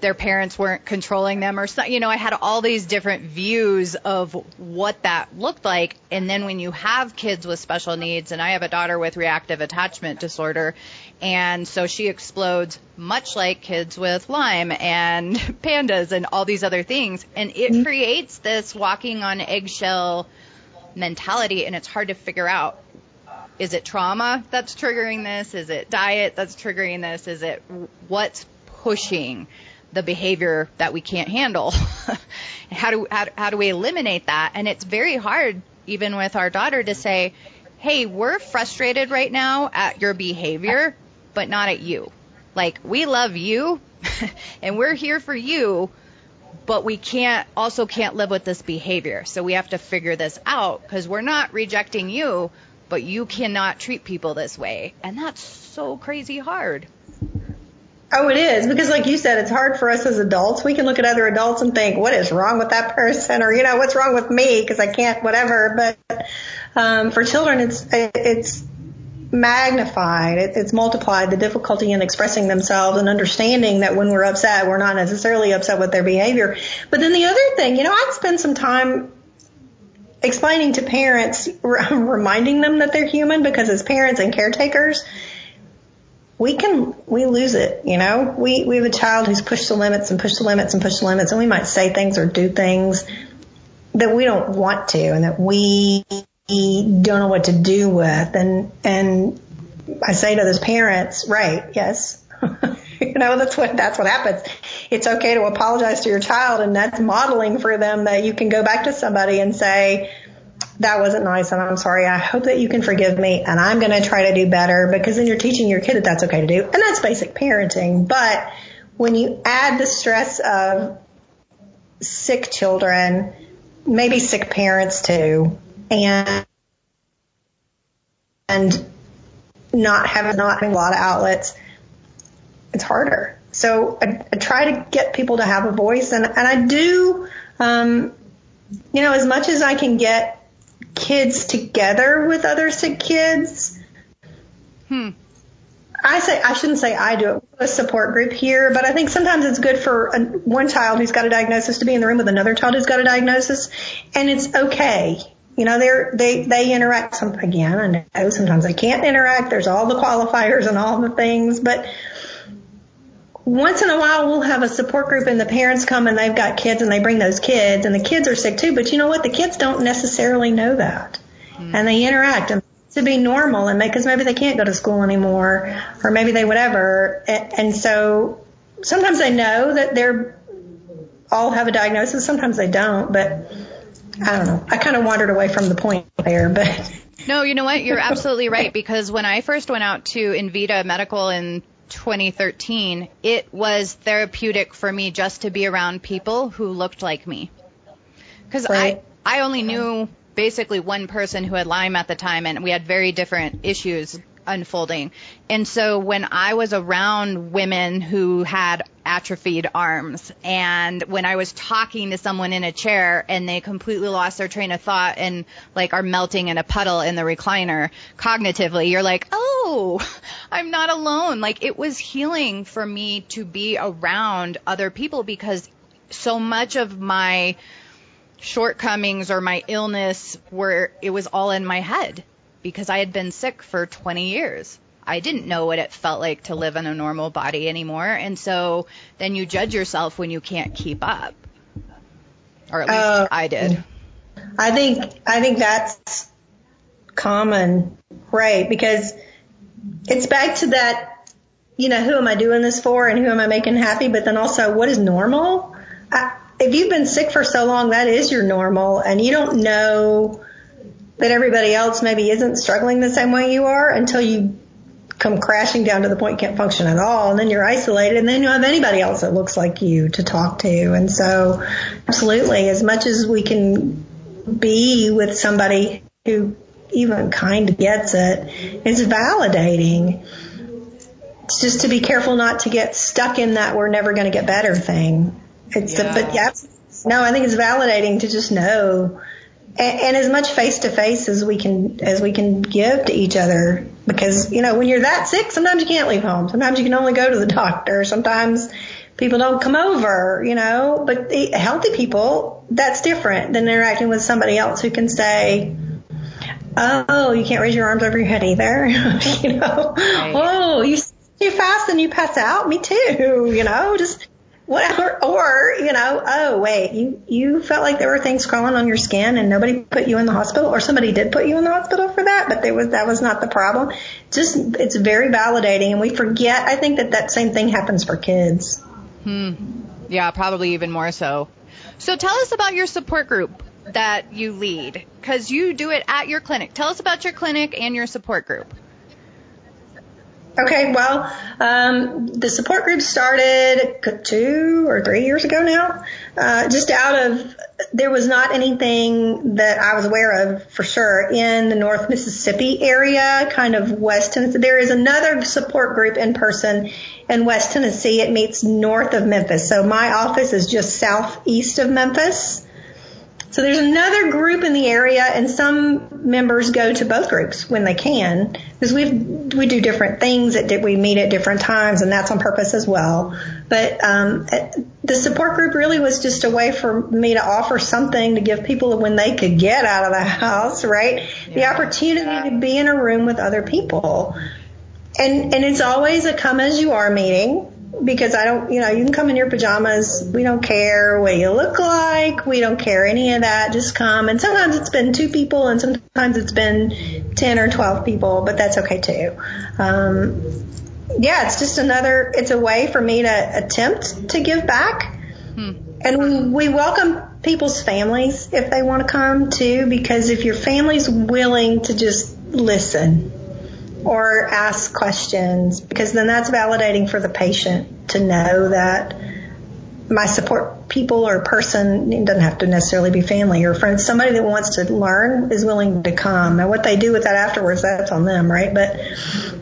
their parents weren't controlling them or something. You know, I had all these different views of what that looked like. And then when you have kids with special needs, and I have a daughter with reactive attachment disorder, and so she explodes much like kids with Lyme and PANDAS and all these other things. And it mm-hmm. creates this walking on eggshell mentality, and it's hard to figure out is it trauma that's triggering this? Is it diet that's triggering this? Is it what's pushing the behavior that we can't handle. how do how, how do we eliminate that? And it's very hard, even with our daughter, to say, "Hey, we're frustrated right now at your behavior, but not at you. Like we love you, and we're here for you." But we can't also can't live with this behavior. So we have to figure this out because we're not rejecting you, but you cannot treat people this way. And that's so crazy hard. Oh, it is because, like you said, it's hard for us as adults. We can look at other adults and think, "What is wrong with that person?" or you know, "What's wrong with me?" because I can't, whatever. But um, for children, it's it's magnified. It, it's multiplied the difficulty in expressing themselves and understanding that when we're upset, we're not necessarily upset with their behavior. But then the other thing, you know, I'd spend some time explaining to parents, reminding them that they're human because as parents and caretakers we can we lose it you know? We we have a child who's pushed the limits and pushed the limits and pushed the limits and we might say things or do things that we don't want to and that we don't know what to do with. And and I say to those parents right yes. You know that's what that's what happens. It's okay to apologize to your child and that's modeling for them that you can go back to somebody and say that wasn't nice and I'm sorry. I hope that you can forgive me and I'm going to try to do better because then you're teaching your kid that that's okay to do. And that's basic parenting. But when you add the stress of sick children, maybe sick parents too, and, and not having, not having a lot of outlets, it's harder. So I, I try to get people to have a voice and, and I do, um, you know, as much as I can get kids together with other sick kids. Hmm. I say I shouldn't say I do it. A support group here, but I think sometimes it's good for a, one child who's got a diagnosis to be in the room with another child who's got a diagnosis, and it's okay. You know, they're, they they interact. Some again, I know sometimes they can't interact. There's all the qualifiers and all the things, but once in a while we'll have a support group and the parents come and they've got kids and they bring those kids and the kids are sick too. But you know what? The kids don't necessarily know that. Mm. And they interact and to be normal and because maybe they can't go to school anymore or maybe they whatever. And, and so sometimes they know that they're all have a diagnosis. Sometimes they don't, but I don't know. I kind of wandered away from the point there, but. No, you know what? You're absolutely right because when I first went out to Envita Medical in 2013, it was therapeutic for me just to be around people who looked like me. Because right. I, I only knew basically one person who had Lyme at the time, and we had very different issues unfolding. And so when I was around women who had atrophied arms and when I was talking to someone in a chair and they completely lost their train of thought and like are melting in a puddle in the recliner cognitively, you're like, oh, I'm not alone. Like it was healing for me to be around other people because so much of my shortcomings or my illness were, it was all in my head because I had been sick for 20 years. I didn't know what it felt like to live in a normal body anymore. And so then you judge yourself when you can't keep up. Or at least uh, I did. I think I think that's common, right? Because it's back to that, you know, who am I doing this for and who am I making happy? But then also, what is normal? I, if you've been sick for so long, that is your normal, and you don't know that everybody else maybe isn't struggling the same way you are until you come crashing down to the point you can't function at all. And then you're isolated and then you don't have anybody else that looks like you to talk to. And so absolutely as much as we can be with somebody who even kind of gets it it's validating. It's just to be careful not to get stuck in that we're never going to get better thing. It's yeah. but yeah no i think it's validating to just know and, and as much face to face as we can as we can give to each other because you know when you're that sick sometimes you can't leave home. Sometimes you can only go to the doctor. Sometimes people don't come over you know. But the healthy people that's different than interacting with somebody else who can say oh you can't raise your arms over your head either. You know? Right. oh you too fast and you pass out. Me too you know? Just whatever, or, you know, oh, wait, you, you felt like there were things crawling on your skin and nobody put you in the hospital or somebody did put you in the hospital for that, but there was, that was not the problem. Just, it's very validating and we forget, I think that that same thing happens for kids. Hmm. Yeah, probably even more so. So tell us about your support group that you lead because you do it at your clinic. Tell us about your clinic and your support group. Okay, well, um, the support group started two or three years ago now. Uh, just out of there was not anything that I was aware of for sure in the North Mississippi area, kind of West Tennessee. There is another support group in person in West Tennessee. It meets north of Memphis, so my office is just southeast of Memphis. So there's another group in the area, and some members go to both groups when they can, because we we do different things that we meet at different times, and that's on purpose as well. But um, the support group really was just a way for me to offer something to give people when they could get out of the house, right? Yeah. The opportunity to be in a room with other people, and and it's always a come as you are meeting because I don't, you know, you can come in your pajamas. We don't care what you look like. We don't care any of that. Just come. And sometimes it's been two people and sometimes it's been 10 or 12 people, but that's okay too. Um, yeah, it's just another, it's a way for me to attempt to give back. Hmm. And we welcome people's families if they want to come too, because if your family's willing to just listen, or ask questions because then that's validating for the patient to know that my support people or person it doesn't have to necessarily be family or friends. Somebody that wants to learn is willing to come. And what they do with that afterwards that's on them right? But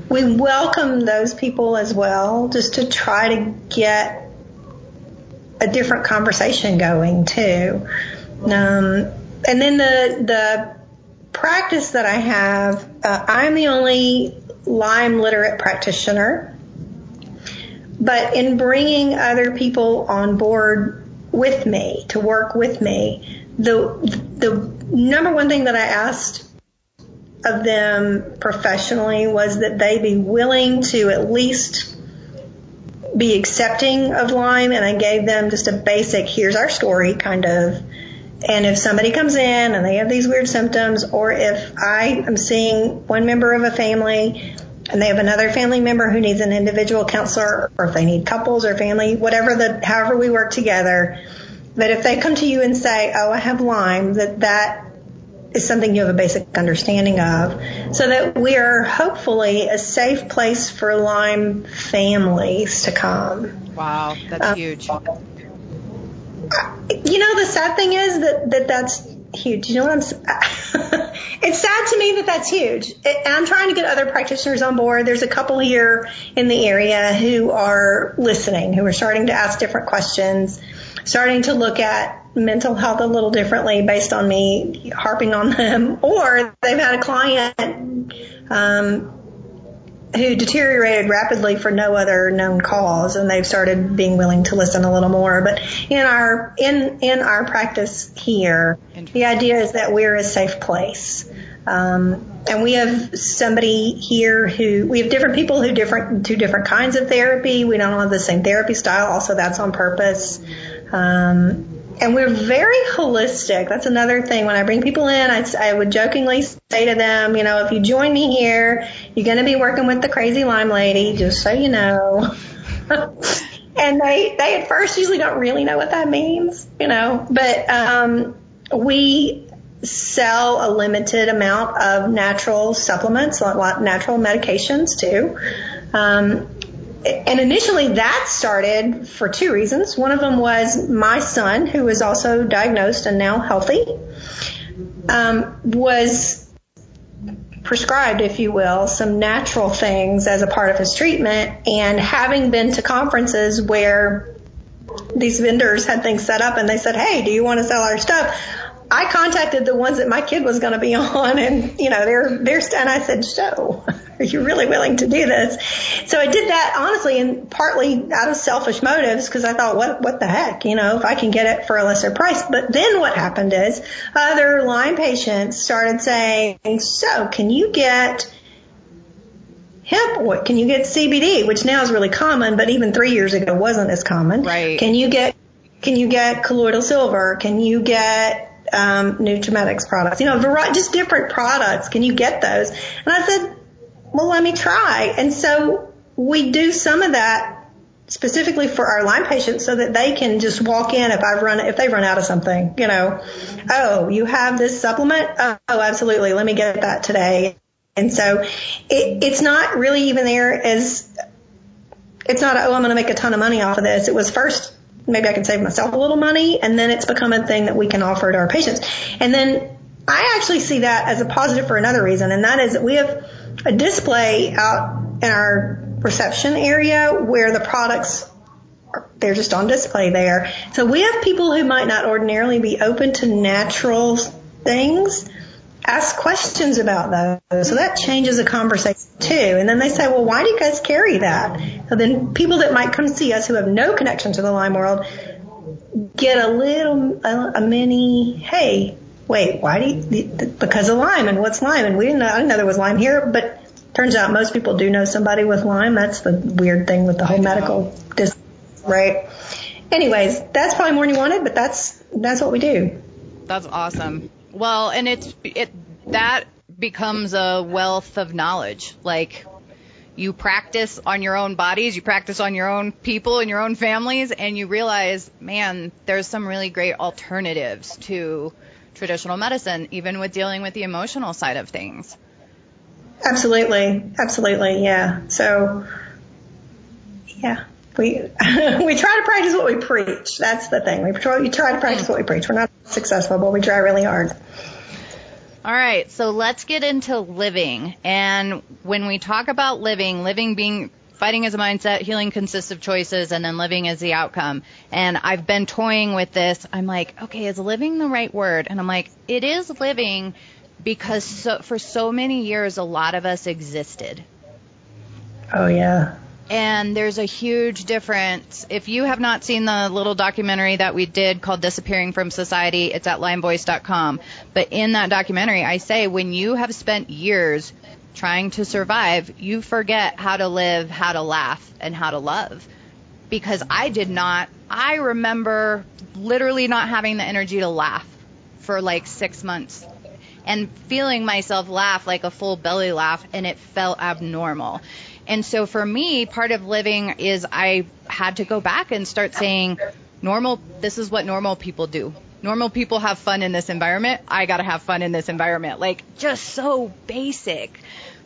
we welcome those people as well just to try to get a different conversation going too. Um, and then the the practice that I have, uh, I'm the only Lyme literate practitioner. But in bringing other people on board with me to work with me, the the number one thing that I asked of them professionally was that they be willing to at least be accepting of Lyme, and I gave them just a basic "here's our story" kind of and if somebody comes in and they have these weird symptoms, or if I am seeing one member of a family and they have another family member who needs an individual counselor, or if they need couples or family, whatever the, however we work together, that if they come to you and say, oh, I have Lyme, that that is something you have a basic understanding of, so that we are hopefully a safe place for Lyme families to come. Wow, that's um, huge you know, the sad thing is that, that that's huge. You know what I'm It's sad to me that that's huge. It, I'm trying to get other practitioners on board. There's a couple here in the area who are listening, who are starting to ask different questions, starting to look at mental health a little differently based on me harping on them, or they've had a client um, who deteriorated rapidly for no other known cause and they've started being willing to listen a little more. But in our in in our practice here the idea is that we're a safe place. Um, and we have somebody here who we have different people who different do different kinds of therapy. We don't have the same therapy style. Also that's on purpose. Um, and we're very holistic. That's another thing. When I bring people in, I, I would jokingly say to them, you know, if you join me here, you're going to be working with the crazy Lyme lady, just so you know. and they, they at first usually don't really know what that means, you know, but, um, we sell a limited amount of natural supplements, natural medications too. Um, and initially that started for two reasons. One of them was my son, who was also diagnosed and now healthy, um, was prescribed, if you will, some natural things as a part of his treatment. And having been to conferences where these vendors had things set up and they said, Hey, do you want to sell our stuff? I contacted the ones that my kid was going to be on and, you know, they're, they're, and I said, so are you really willing to do this? So I did that honestly and partly out of selfish motives because I thought, what, what the heck, you know, if I can get it for a lesser price. But then what happened is other Lyme patients started saying, so can you get hemp oil? Can you get CBD, which now is really common, but even three years ago wasn't as common. Right. Can you get, can you get colloidal silver? Can you get um, products, you know, variety, just different products. Can you get those? And I said, well, let me try. And so we do some of that specifically for our Lyme patients so that they can just walk in if I've run, if they run out of something, you know, oh, you have this supplement? Oh, oh, absolutely. Let me get that today. And so it, it's not really even there as, it's not, oh, I'm going to make a ton of money off of this. It was first maybe I can save myself a little money. And then it's become a thing that we can offer to our patients. And then I actually see that as a positive for another reason. And that is that we have a display out in our reception area where the products they're just on display there. So we have people who might not ordinarily be open to natural things ask questions about those. So that changes the conversation too. And then they say, well, why do you guys carry that? So then people that might come see us who have no connection to the Lyme world get a little, a, a mini, hey, wait, why do you, because of Lyme and what's Lyme? And we didn't know, I didn't know there was Lyme here, but turns out most people do know somebody with Lyme. That's the weird thing with the whole medical, dis- right? Anyways, that's probably more than you wanted, but that's, that's what we do. That's awesome. Well, and it's it that becomes a wealth of knowledge. Like you practice on your own bodies, you practice on your own people and your own families, and you realize, man, there's some really great alternatives to traditional medicine, even with dealing with the emotional side of things. Absolutely, absolutely, yeah. So, yeah, we we try to practice what we preach. That's the thing. We try, we try to practice what we preach. We're not successful, but we try really hard. All right, so let's get into living. And when we talk about living, living being fighting as a mindset, healing consists of choices, and then living is the outcome. And I've been toying with this. I'm like, okay, is living the right word? And I'm like, it is living because so, for so many years, a lot of us existed. Oh, yeah. And there's a huge difference. If you have not seen the little documentary that we did called Disappearing from Society, it's at lymevoice.com. But in that documentary, I say when you have spent years trying to survive, you forget how to live, how to laugh, and how to love. Because I did not, I remember literally not having the energy to laugh for like six months and feeling myself laugh like a full belly laugh and it felt abnormal. And so for me, part of living is I had to go back and start saying, normal, this is what normal people do. Normal people have fun in this environment. I got to have fun in this environment. Like just so basic.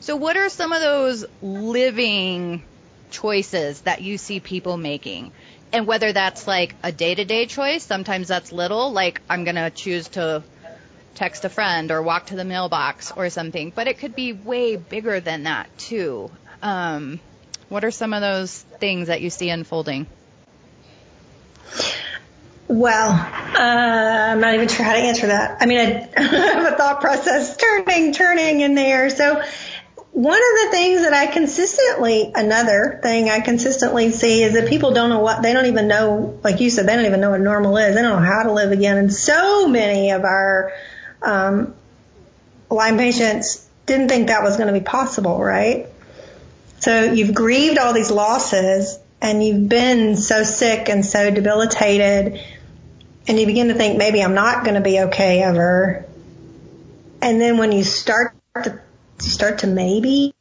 So what are some of those living choices that you see people making? And whether that's like a day to day choice, sometimes that's little, like I'm going to choose to text a friend or walk to the mailbox or something, but it could be way bigger than that too. Um, what are some of those things that you see unfolding? Well, uh, I'm not even sure how to answer that. I mean, I, I have a thought process turning, turning in there. So one of the things that I consistently, another thing I consistently see is that people don't know what, they don't even know, like you said, they don't even know what normal is. They don't know how to live again. And so many of our, um, Lyme patients didn't think that was going to be possible, right? So you've grieved all these losses and you've been so sick and so debilitated and you begin to think maybe I'm not going to be okay ever. And then when you start to start to maybe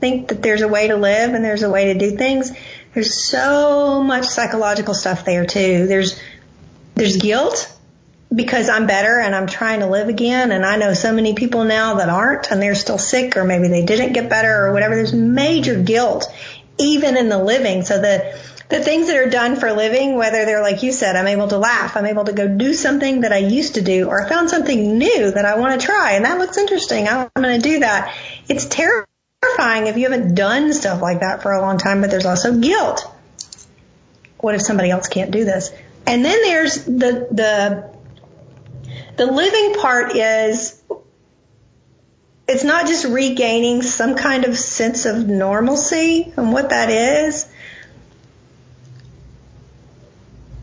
think that there's a way to live and there's a way to do things, there's so much psychological stuff there too. There's there's guilt because I'm better and I'm trying to live again. And I know so many people now that aren't and they're still sick or maybe they didn't get better or whatever. There's major guilt even in the living. So the, the things that are done for living, whether they're like you said, I'm able to laugh, I'm able to go do something that I used to do or I found something new that I want to try and that looks interesting. I'm going to do that. It's terrifying if you haven't done stuff like that for a long time, but there's also guilt. What if somebody else can't do this? And then there's the, the the living part is it's not just regaining some kind of sense of normalcy and what that is,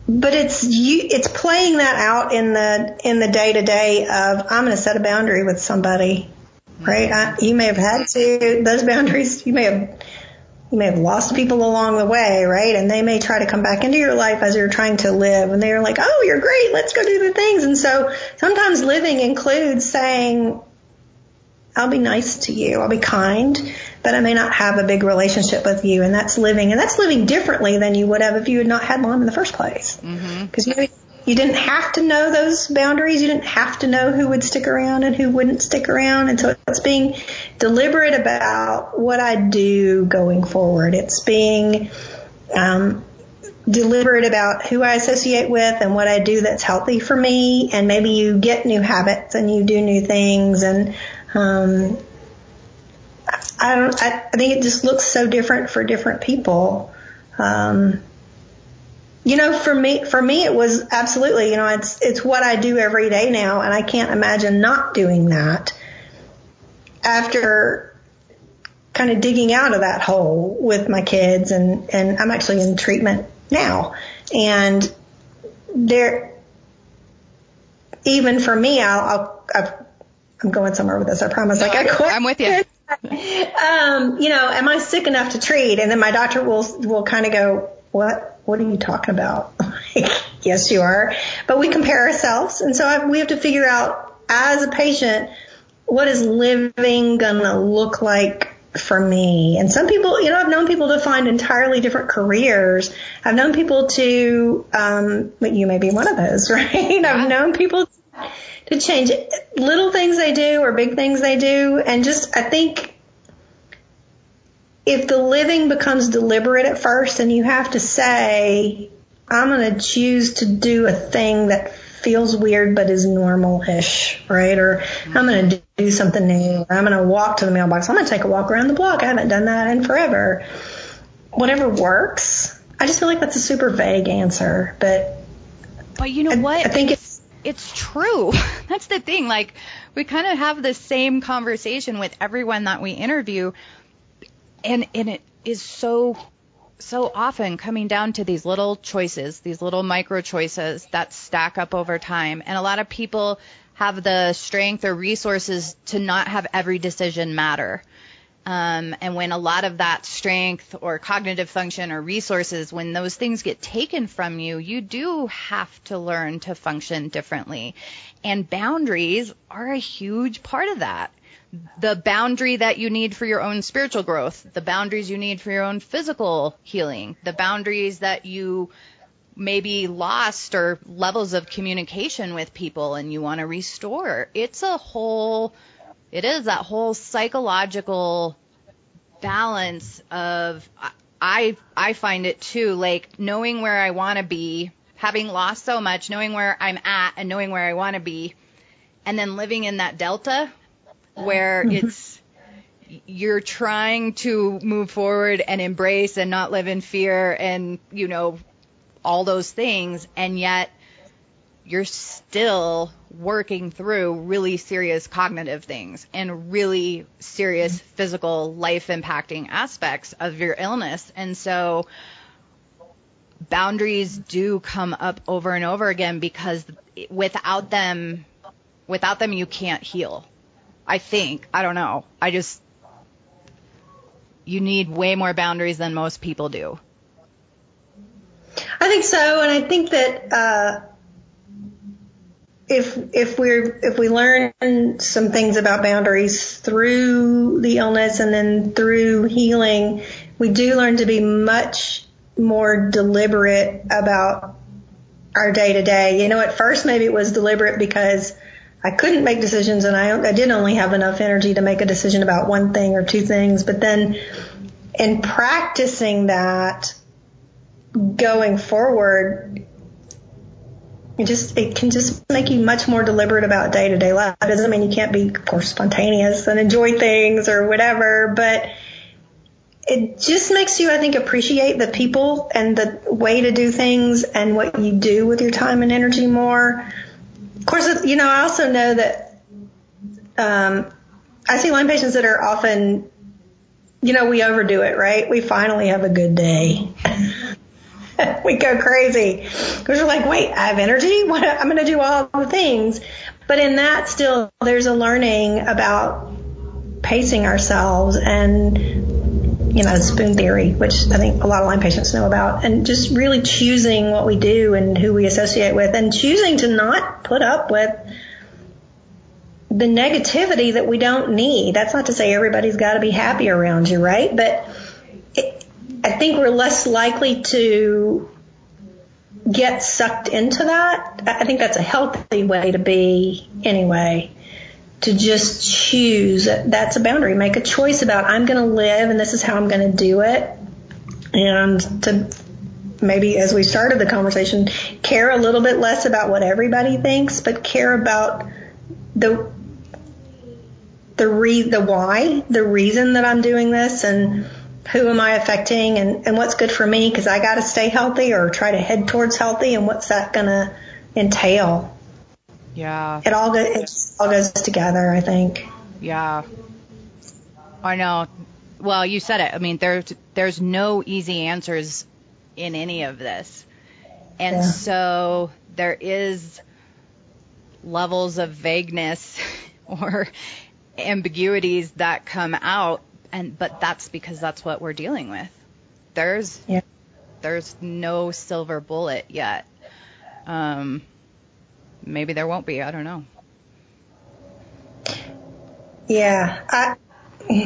but it's you, it's playing that out in the in the day to day of I'm going to set a boundary with somebody, right? I, you may have had to those boundaries. You may have you may have lost people along the way, right? And they may try to come back into your life as you're trying to live and they're like, oh, you're great. Let's go do the things. And so sometimes living includes saying, I'll be nice to you. I'll be kind, but I may not have a big relationship with you. And that's living. And that's living differently than you would have if you had not had Lyme in the first place. Because mm-hmm. you you didn't have to know those boundaries. You didn't have to know who would stick around and who wouldn't stick around. And so it's being deliberate about what I do going forward. It's being um, deliberate about who I associate with and what I do that's healthy for me. And maybe you get new habits and you do new things. And um, I don't. I, I think it just looks so different for different people. Um, you know, for me, for me, it was absolutely, you know, it's, it's what I do every day now. And I can't imagine not doing that after kind of digging out of that hole with my kids. And, and I'm actually in treatment now. And there, even for me, I'll, I'll, I'm going somewhere with this. I promise. No, like I quit. I'm with you. um, you know, am I sick enough to treat? And then my doctor will, will kind of go, what? what are you talking about? Like, Yes, you are. But we compare ourselves. And so I, we have to figure out as a patient, what is living going to look like for me? And some people, you know, I've known people to find entirely different careers. I've known people to, um, you may be one of those, right? Yeah. I've known people to change little things they do or big things they do. And just, I think if the living becomes deliberate at first and you have to say, I'm going to choose to do a thing that feels weird but is normal-ish, right? Or I'm going to do something new. I'm going to walk to the mailbox. I'm going to take a walk around the block. I haven't done that in forever. Whatever works. I just feel like that's a super vague answer, but. But you know I, what? I think it's, it's true. That's the thing. Like, we kind of have the same conversation with everyone that we interview and and it is so so often coming down to these little choices, these little micro choices that stack up over time. And a lot of people have the strength or resources to not have every decision matter. Um, and when a lot of that strength or cognitive function or resources, when those things get taken from you, you do have to learn to function differently. And boundaries are a huge part of that. The boundary that you need for your own spiritual growth, the boundaries you need for your own physical healing, the boundaries that you maybe lost or levels of communication with people and you want to restore. It's a whole it is that whole psychological balance of I I find it too like knowing where I want to be, having lost so much, knowing where I'm at and knowing where I want to be, and then living in that delta where mm-hmm. it's you're trying to move forward and embrace and not live in fear and you know all those things and yet you're still working through really serious cognitive things and really serious physical life impacting aspects of your illness. And so boundaries do come up over and over again because without them, without them, you can't heal. I think. I don't know. I just, you need way more boundaries than most people do. I think so. And I think that, uh, if if we're if we learn some things about boundaries through the illness and then through healing, we do learn to be much more deliberate about our day to day. You know, at first maybe it was deliberate because I couldn't make decisions and I, I did only have enough energy to make a decision about one thing or two things. But then in practicing that going forward, it just it can just make you much more deliberate about day to day life. It doesn't mean you can't be, of course, spontaneous and enjoy things or whatever, but it just makes you, I think, appreciate the people and the way to do things and what you do with your time and energy more. Of course, you know, I also know that um, I see Lyme patients that are often, you know, we overdo it, right? We finally have a good day. we go crazy because we're like, wait, I have energy. What, I'm going to do all the things. But in that, still, there's a learning about pacing ourselves and, you know, spoon theory, which I think a lot of Lyme patients know about, and just really choosing what we do and who we associate with, and choosing to not put up with the negativity that we don't need. That's not to say everybody's got to be happy around you, right? But I think we're less likely to get sucked into that. I think that's a healthy way to be anyway. To just choose, that's a boundary. Make a choice about I'm going to live and this is how I'm going to do it. And to maybe as we started the conversation, care a little bit less about what everybody thinks, but care about the the re the why, the reason that I'm doing this and who am I affecting and, and what's good for me because I got to stay healthy or try to head towards healthy and what's that going to entail? Yeah. It all, go, it all goes together, I think. Yeah. I know. Well, you said it. I mean, there's, there's no easy answers in any of this. And yeah. so there is levels of vagueness or ambiguities that come out and but that's because that's what we're dealing with. There's yeah. there's no silver bullet yet. Um, maybe there won't be. I don't know. Yeah. I,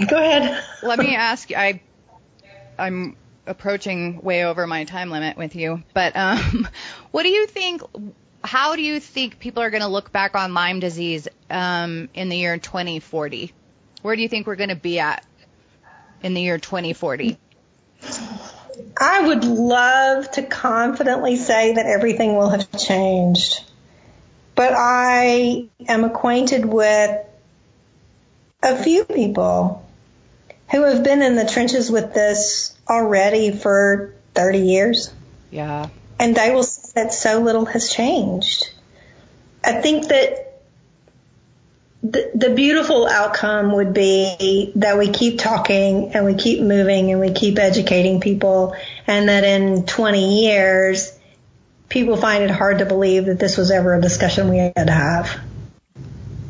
go ahead. Let me ask you. I I'm approaching way over my time limit with you, but um, what do you think? How do you think people are going to look back on Lyme disease um, in the year 2040? Where do you think we're going to be at in the year 2040? I would love to confidently say that everything will have changed, but I am acquainted with a few people who have been in the trenches with this already for 30 years. Yeah. And they will say that so little has changed. I think that the, the beautiful outcome would be that we keep talking and we keep moving and we keep educating people and that in 20 years people find it hard to believe that this was ever a discussion we had to have.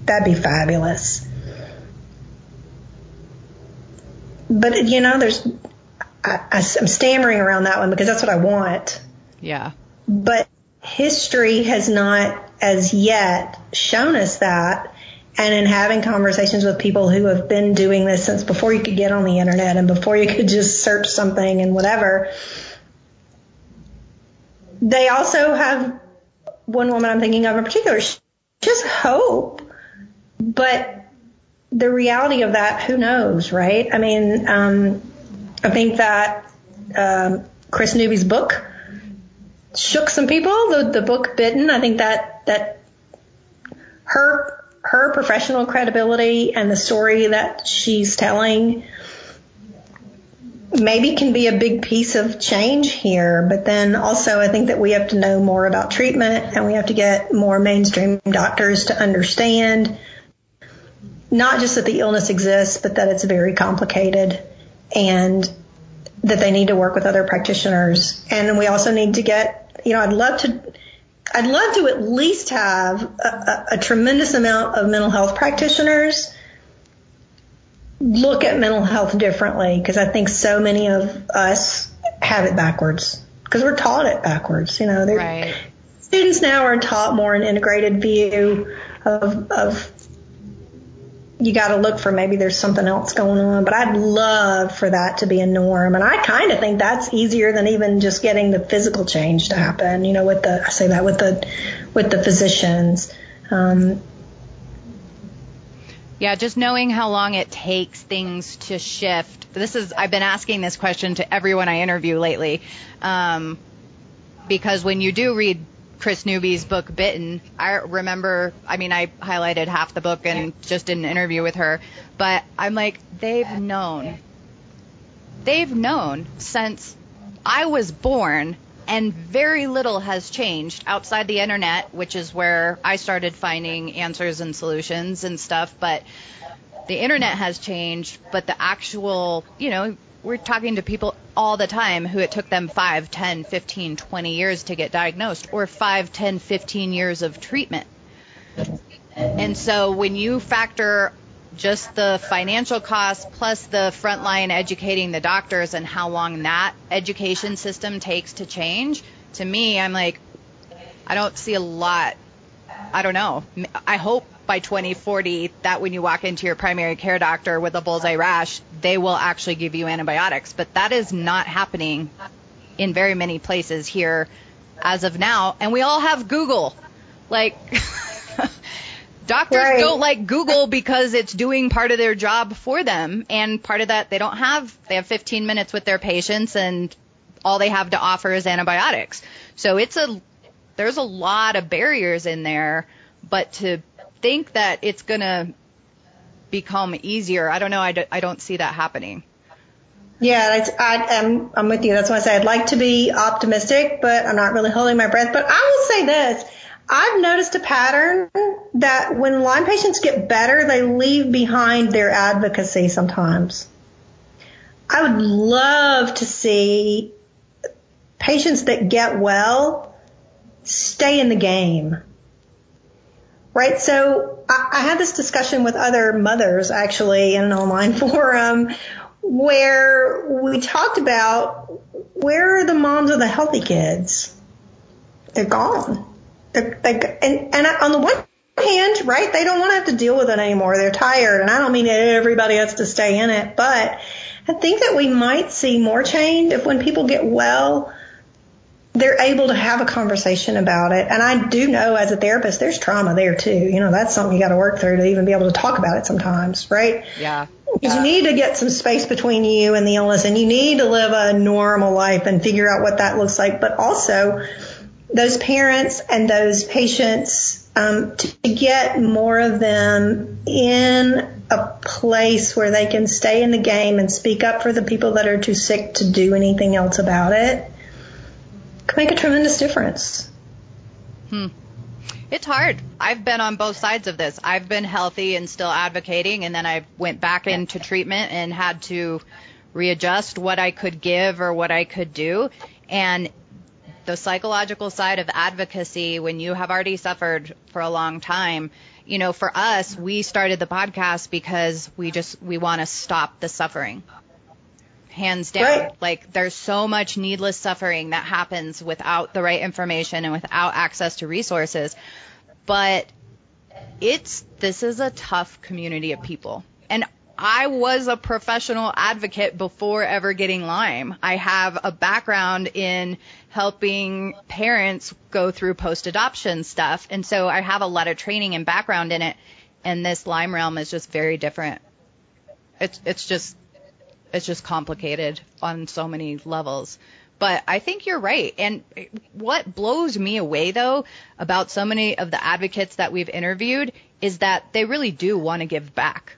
That'd be fabulous. but you know, there's I, I, I'm stammering around that one because that's what I want. Yeah. But history has not as yet shown us that. And in having conversations with people who have been doing this since before you could get on the internet and before you could just search something and whatever, they also have one woman I'm thinking of in particular. Just hope, but the reality of that, who knows, right? I mean, um, I think that um, Kris Newby's book shook some people. The the book Bitten, I think that that her her professional credibility and the story that she's telling maybe can be a big piece of change here. But then also I think that we have to know more about treatment and we have to get more mainstream doctors to understand not just that the illness exists, but that it's very complicated and that they need to work with other practitioners. And we also need to get, you know, I'd love to, I'd love to at least have a, a, a tremendous amount of mental health practitioners look at mental health differently because I think so many of us have it backwards because we're taught it backwards. You know, right. students now are taught more an integrated view of, of you got to look for maybe there's something else going on. But I'd love for that to be a norm, and I kind of think that's easier than even just getting the physical change to happen. You know, with the I say that with the with the physicians. Um, yeah, just knowing how long it takes things to shift. This is I've been asking this question to everyone I interview lately, um, because when you do read Kris Newby's book Bitten, I remember, I mean, I highlighted half the book and just did an interview with her, but I'm like, they've known. They've known since I was born and very little has changed outside the internet, which is where I started finding answers and solutions and stuff, but the internet has changed, but the actual, you know, we're talking to people all the time who it took them 5, 10, 15, 20 years to get diagnosed or 5, 10, 15 years of treatment. And so when you factor just the financial costs plus the frontline educating the doctors and how long that education system takes to change, to me, I'm like, I don't see a lot. I don't know. I hope by 2040 that when you walk into your primary care doctor with a bullseye rash, they will actually give you antibiotics. But that is not happening in very many places here as of now. And we all have Google. Like, doctors right. don't like Google because it's doing part of their job for them. And part of that, they don't have, they have 15 minutes with their patients and all they have to offer is antibiotics. So it's a, there's a lot of barriers in there, but to think that it's going to become easier. I don't know. I, do, I don't see that happening. Yeah, I, am I'm with you. That's why I say I'd like to be optimistic, but I'm not really holding my breath. But I will say this. I've noticed a pattern that when Lyme patients get better, they leave behind their advocacy sometimes. I would love to see patients that get well stay in the game right? So I, I had this discussion with other mothers actually in an online forum where we talked about where are the moms of the healthy kids? They're gone. They're, they, and, and on the one hand, right, they don't want to have to deal with it anymore. They're tired, and I don't mean everybody has to stay in it, but I think that we might see more change if when people get well, they're able to have a conversation about it. And I do know as a therapist, there's trauma there too. You know, that's something you got to work through to even be able to talk about it sometimes, right? Yeah. Because yeah. you need to get some space between you and the illness and you need to live a normal life and figure out what that looks like. But also those parents and those patients, um, to get more of them in a place where they can stay in the game and speak up for the people that are too sick to do anything else about it could make a tremendous difference. Hmm. It's hard. I've been on both sides of this. I've been healthy and still advocating, and then I went back into treatment and had to readjust what I could give or what I could do. And the psychological side of advocacy, when you have already suffered for a long time, you know, for us, we started the podcast because we just, we want to stop the suffering. Hands down. Right. Like there's so much needless suffering that happens without the right information and without access to resources. But it's this is a tough community of people. And I was a professional advocate before ever getting Lyme. I have a background in helping parents go through post adoption stuff. And so I have a lot of training and background in it. And this Lyme realm is just very different. It's, it's just, it's just complicated on so many levels. But I think you're right. And what blows me away though about so many of the advocates that we've interviewed is that they really do want to give back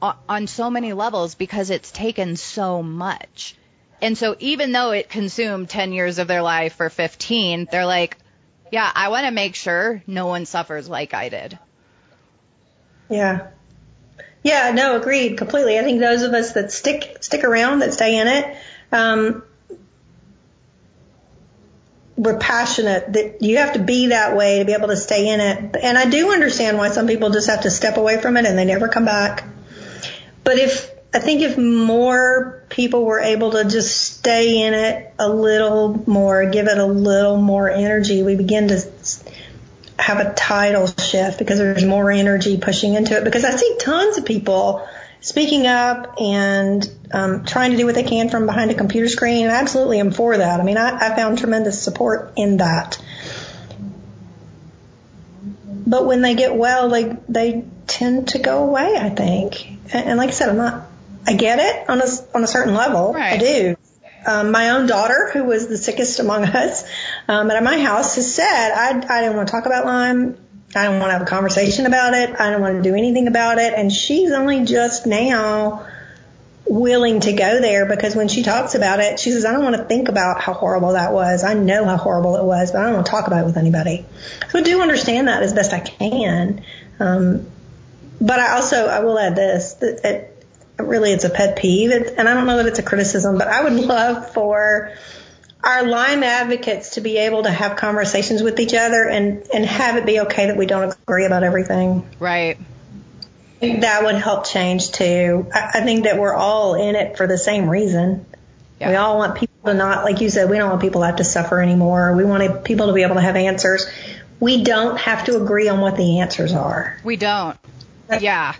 on so many levels because it's taken so much. And so even though it consumed 10 years of their life or 15, they're like, yeah, I want to make sure no one suffers like I did. Yeah. Yeah, no, agreed completely. I think those of us that stick stick around, that stay in it, um, we're passionate that you have to be that way to be able to stay in it. And I do understand why some people just have to step away from it and they never come back. But if I think if more people were able to just stay in it a little more, give it a little more energy, we begin to have a tidal shift because there's more energy pushing into it. Because I see tons of people speaking up and um, trying to do what they can from behind a computer screen. And I absolutely am for that. I mean, I, I found tremendous support in that. But when they get well, they they tend to go away. I think and like I said, I'm not. I get it on a on a certain level. Right. I do. Um, my own daughter, who was the sickest among us, um, at my house, has said, I, I didn't want to talk about Lyme. I don't want to have a conversation about it. I don't want to do anything about it. And she's only just now willing to go there because when she talks about it, she says, I don't want to think about how horrible that was. I know how horrible it was, but I don't want to talk about it with anybody. So I do understand that as best I can. Um, but I also I will add this that really it's a pet peeve, and I don't know that it's a criticism, but I would love for our Lyme advocates to be able to have conversations with each other and and have it be okay that we don't agree about everything. Right. That would help change too. I, I think that we're all in it for the same reason. Yeah. We all want people to not, like you said, we don't want people to have to suffer anymore. We want people to be able to have answers. We don't have to agree on what the answers are. We don't. Yeah.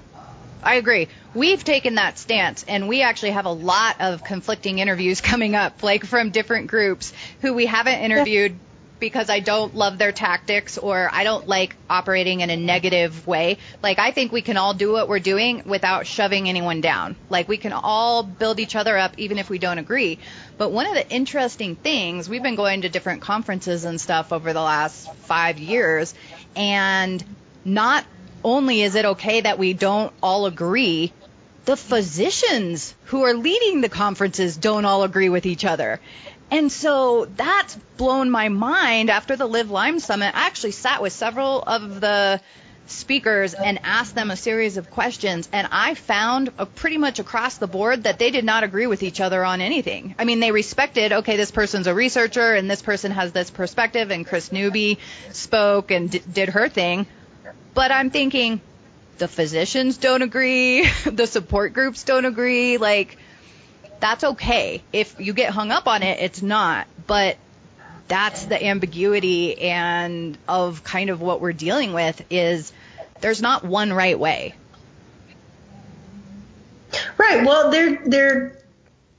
I agree. We've taken that stance, and we actually have a lot of conflicting interviews coming up, like from different groups who we haven't interviewed yeah. because I don't love their tactics or I don't like operating in a negative way. Like, I think we can all do what we're doing without shoving anyone down. Like, we can all build each other up even if we don't agree. But one of the interesting things, we've been going to different conferences and stuff over the last five years, and not only is it okay that we don't all agree, the physicians who are leading the conferences don't all agree with each other. And so that's blown my mind after the LivLyme Summit. I actually sat with several of the speakers and asked them a series of questions and I found uh, pretty much across the board that they did not agree with each other on anything. I mean, they respected, okay, this person's a researcher and this person has this perspective and Kris Newby spoke and d- did her thing. But I'm thinking the physicians don't agree, the support groups don't agree. Like, that's okay. If you get hung up on it, it's not. But that's the ambiguity and of kind of what we're dealing with is there's not one right way. Right. Well, there there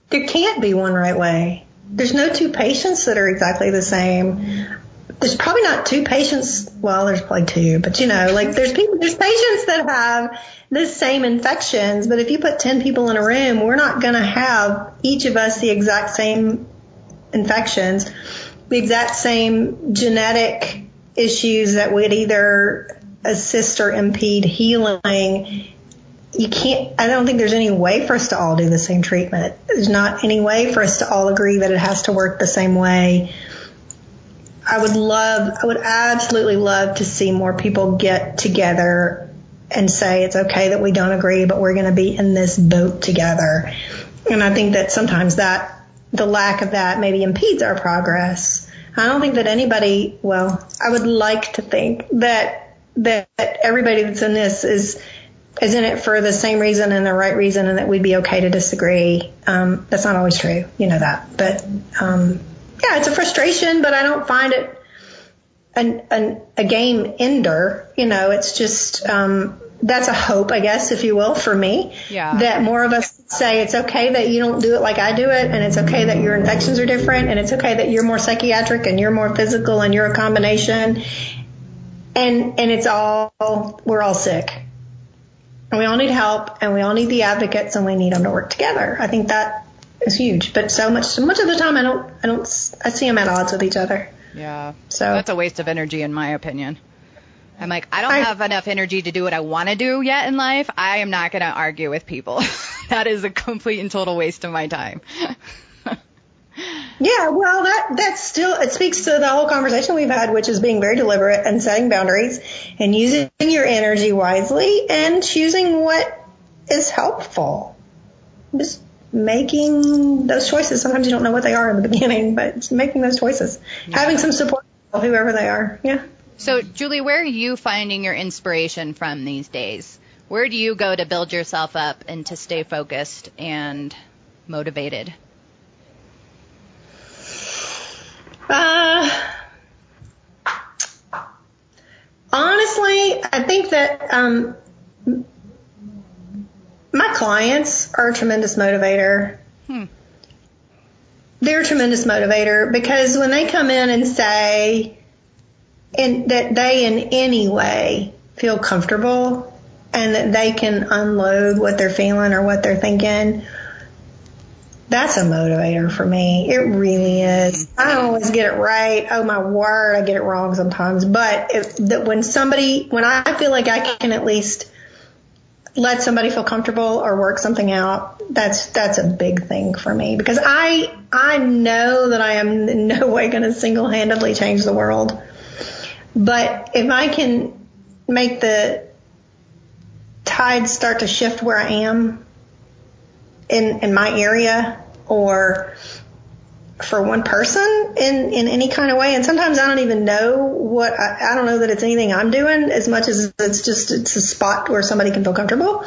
there can't be one right way. There's no two patients that are exactly the same there's probably not two patients. Well, there's probably two, but you know, like there's people, there's patients that have the same infections, but if you put 10 people in a room, we're not going to have each of us the exact same infections, the exact same genetic issues that would either assist or impede healing. You can't, I don't think there's any way for us to all do the same treatment. There's not any way for us to all agree that it has to work the same way I would love, I would absolutely love to see more people get together and say it's okay that we don't agree, but we're going to be in this boat together. And I think that sometimes that, the lack of that maybe impedes our progress. I don't think that anybody, well, I would like to think that, that everybody that's in this is is in it for the same reason and the right reason and that we'd be okay to disagree. Um, that's not always true. You know that. But, um, yeah, it's a frustration, but I don't find it an, an, a game ender. You know, it's just, um, that's a hope, I guess, if you will, for me. Yeah. That more of us say it's okay that you don't do it like I do it, and it's okay that your infections are different, and it's okay that you're more psychiatric and you're more physical and you're a combination. And and it's all we're all sick. And we all need help and we all need the advocates and we need them to work together. I think that is huge. But so much so much of the time I don't I don't I see them at odds with each other. Yeah. So That's a waste of energy in my opinion. I'm like, I don't I- have enough energy to do what I want to do yet in life. I am not going to argue with people. that is a complete and total waste of my time. Yeah, well, that that's still it speaks to the whole conversation we've had, which is being very deliberate and setting boundaries and using your energy wisely and choosing what is helpful. Just making those choices. Sometimes you don't know what they are in the beginning, but making those choices, having some support, whoever they are. Yeah. So, Julie, where are you finding your inspiration from these days? Where do you go to build yourself up and to stay focused and motivated? Uh, honestly, I think that um, my clients are a tremendous motivator. Hmm. They're a tremendous motivator because when they come in and say in, that they in any way feel comfortable and that they can unload what they're feeling or what they're thinking, that's a motivator for me. It really is. I don't always get it right. Oh my word, I get it wrong sometimes. But if, that when somebody, when I feel like I can at least let somebody feel comfortable or work something out, that's that's a big thing for me because I I know that I am in no way going to single-handedly change the world. But if I can make the tides start to shift where I am in in my area or for one person in in any kind of way. And sometimes I don't even know what I, I don't know that it's anything I'm doing as much as it's just it's a spot where somebody can feel comfortable.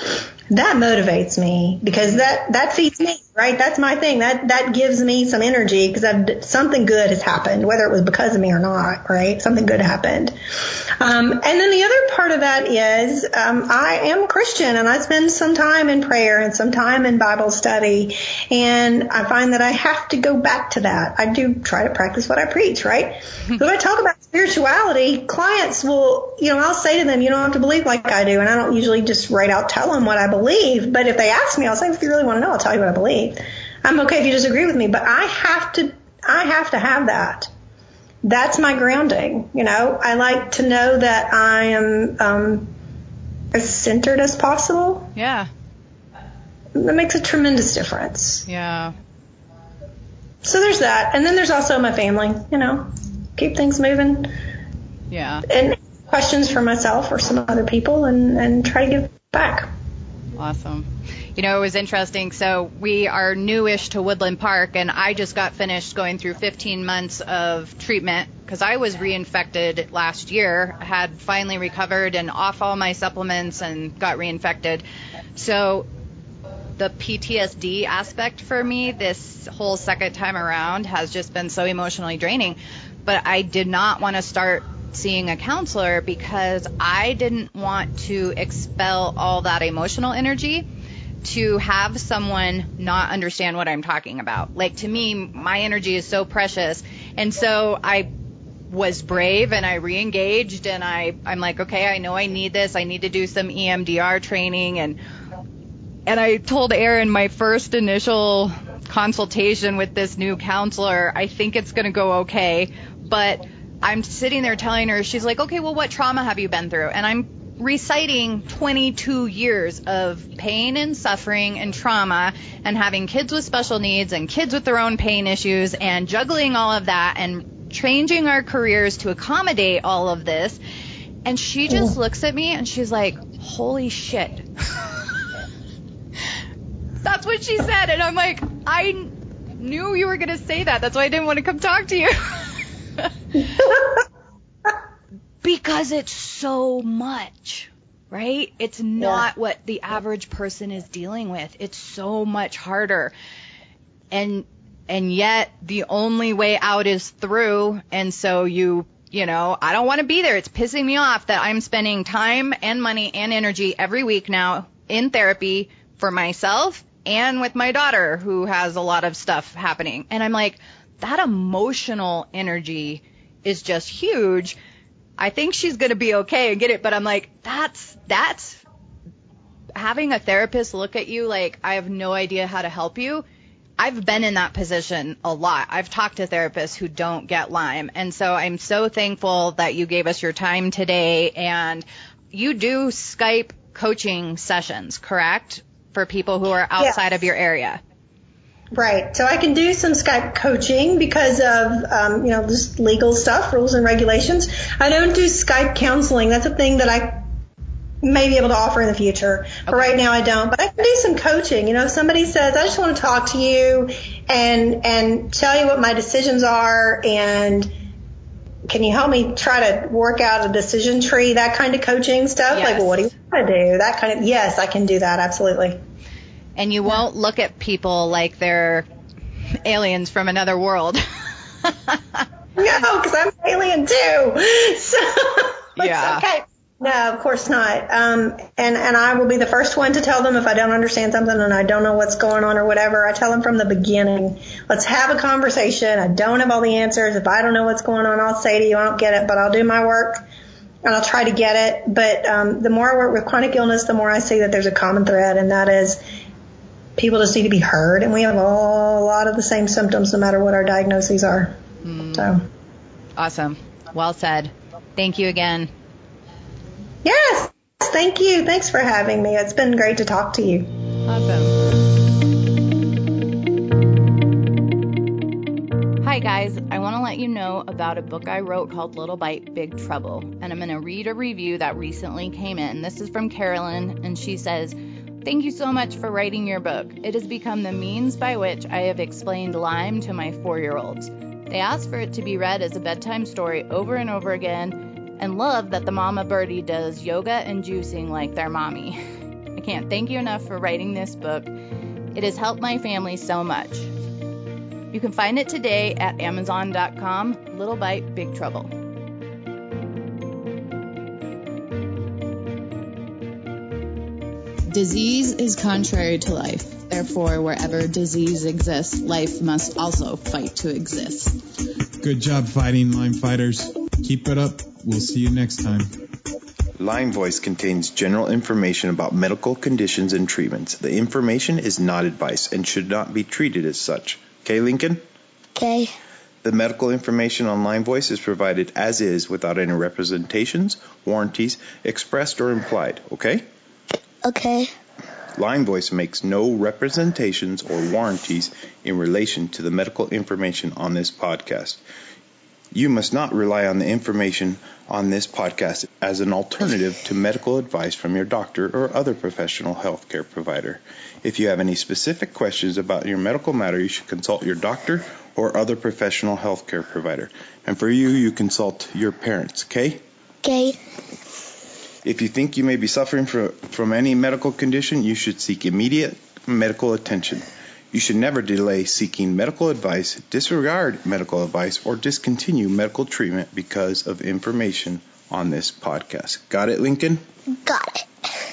That motivates me because that that feeds me right? That's my thing. That that gives me some energy because I've something good has happened whether it was because of me or not right? Something good happened. Um, and then the other part of that is um, I am a Christian and I spend some time in prayer and some time in Bible study and I find that I have to go back to that. I do try to practice what I preach right? So if I talk about spirituality clients will you know I'll say to them you don't have to believe like I do and I don't usually just right out tell them what I believe but if they ask me I'll say if you really want to know I'll tell you what I believe I'm okay if you disagree with me but I have to I have to have that that's my grounding. You know, I like to know that I am um, as centered as possible. Yeah. That makes a tremendous difference. Yeah. So there's that, and then there's also my family. You know, keep things moving, Yeah. and questions for myself or some other people, and and try to give back. Awesome. You know, it was interesting. So we are newish to Woodland Park, and I just got finished going through 15 months of treatment because I was reinfected last year. Had finally recovered and off all my supplements and got reinfected. So the PTSD aspect for me this whole second time around has just been so emotionally draining. But I did not want to start seeing a counselor because I didn't want to expel all that emotional energy to have someone not understand what I'm talking about. Like to me, my energy is so precious. And so I was brave and I re-engaged and I, I'm like, okay, I know I need this. I need to do some EMDR training and, and I told Aaron my first initial consultation with this new counselor, I think it's going to go okay, but I'm sitting there telling her, she's like, okay, well, what trauma have you been through? And I'm reciting 22 years of pain and suffering and trauma and having kids with special needs and kids with their own pain issues and juggling all of that and changing our careers to accommodate all of this. And she just looks at me and she's like, holy shit. That's what she said. And I'm like, I knew you were going to say that. That's why I didn't want to come talk to you. because it's so much. right? It's not yeah. what the average person is dealing with. It's so much harder. And and yet the only way out is through and so you you know, I don't want to be there. It's pissing me off that I'm spending time and money and energy every week now in therapy for myself and with my daughter who has a lot of stuff happening. And I'm like, that emotional energy is just huge. I think she's going to be okay and get it, but I'm like, that's, that's having a therapist look at you like, I have no idea how to help you. I've been in that position a lot. I've talked to therapists who don't get Lyme. And so I'm so thankful that you gave us your time today and you do Skype coaching sessions, correct? For people who are outside yes. of your area. Right. So I can do some Skype coaching because of, um, you know, just legal stuff, rules and regulations. I don't do Skype counseling. That's a thing that I may be able to offer in the future. Okay. But right now I don't. But I can do some coaching. You know, if somebody says, I just want to talk to you and, and tell you what my decisions are and can you help me try to work out a decision tree, that kind of coaching stuff? Yes. Like, well, what do you want to do? That kind of, yes, I can do that. Absolutely. And you won't look at people like they're aliens from another world. no, because I'm alien too. So yeah. okay. No, of course not. Um, and and I will be the first one to tell them if I don't understand something and I don't know what's going on or whatever. I tell them from the beginning. Let's have a conversation. I don't have all the answers. If I don't know what's going on, I'll say to you, I don't get it, but I'll do my work and I'll try to get it. But um, the more I work with chronic illness, the more I see that there's a common thread, and that is people just need to be heard, and we have a lot of the same symptoms no matter what our diagnoses are. Mm. So, awesome. Well said. Thank you again. Yes, thank you. Thanks for having me. It's been great to talk to you. Awesome. Hi, guys. I want to let you know about a book I wrote called Little Bite, Big Trouble. And I'm going to read a review that recently came in. This is from Carolyn, and she says, Thank you so much for writing your book. It has become the means by which I have explained Lyme to my four year olds. They ask for it to be read as a bedtime story over and over again and love that the mama birdie does yoga and juicing like their mommy. I can't thank you enough for writing this book. It has helped my family so much. You can find it today at Amazon.com Little Bite Big Trouble. Disease is contrary to life. Therefore, wherever disease exists, life must also fight to exist. Good job fighting, Lyme fighters. Keep it up. We'll see you next time. Lyme Voice contains general information about medical conditions and treatments. The information is not advice and should not be treated as such. Okay, Lincoln? Okay. The medical information on Lyme Voice is provided as is without any representations, warranties, expressed or implied. Okay? Okay. Lyme Voice makes no representations or warranties in relation to the medical information on this podcast. You must not rely on the information on this podcast as an alternative to medical advice from your doctor or other professional healthcare provider. If you have any specific questions about your medical matter, you should consult your doctor or other professional healthcare provider. And for you, you consult your parents, okay? Okay. If you think you may be suffering from, from any medical condition, you should seek immediate medical attention. You should never delay seeking medical advice, disregard medical advice, or discontinue medical treatment because of information on this podcast. Got it, Lincoln? Got it.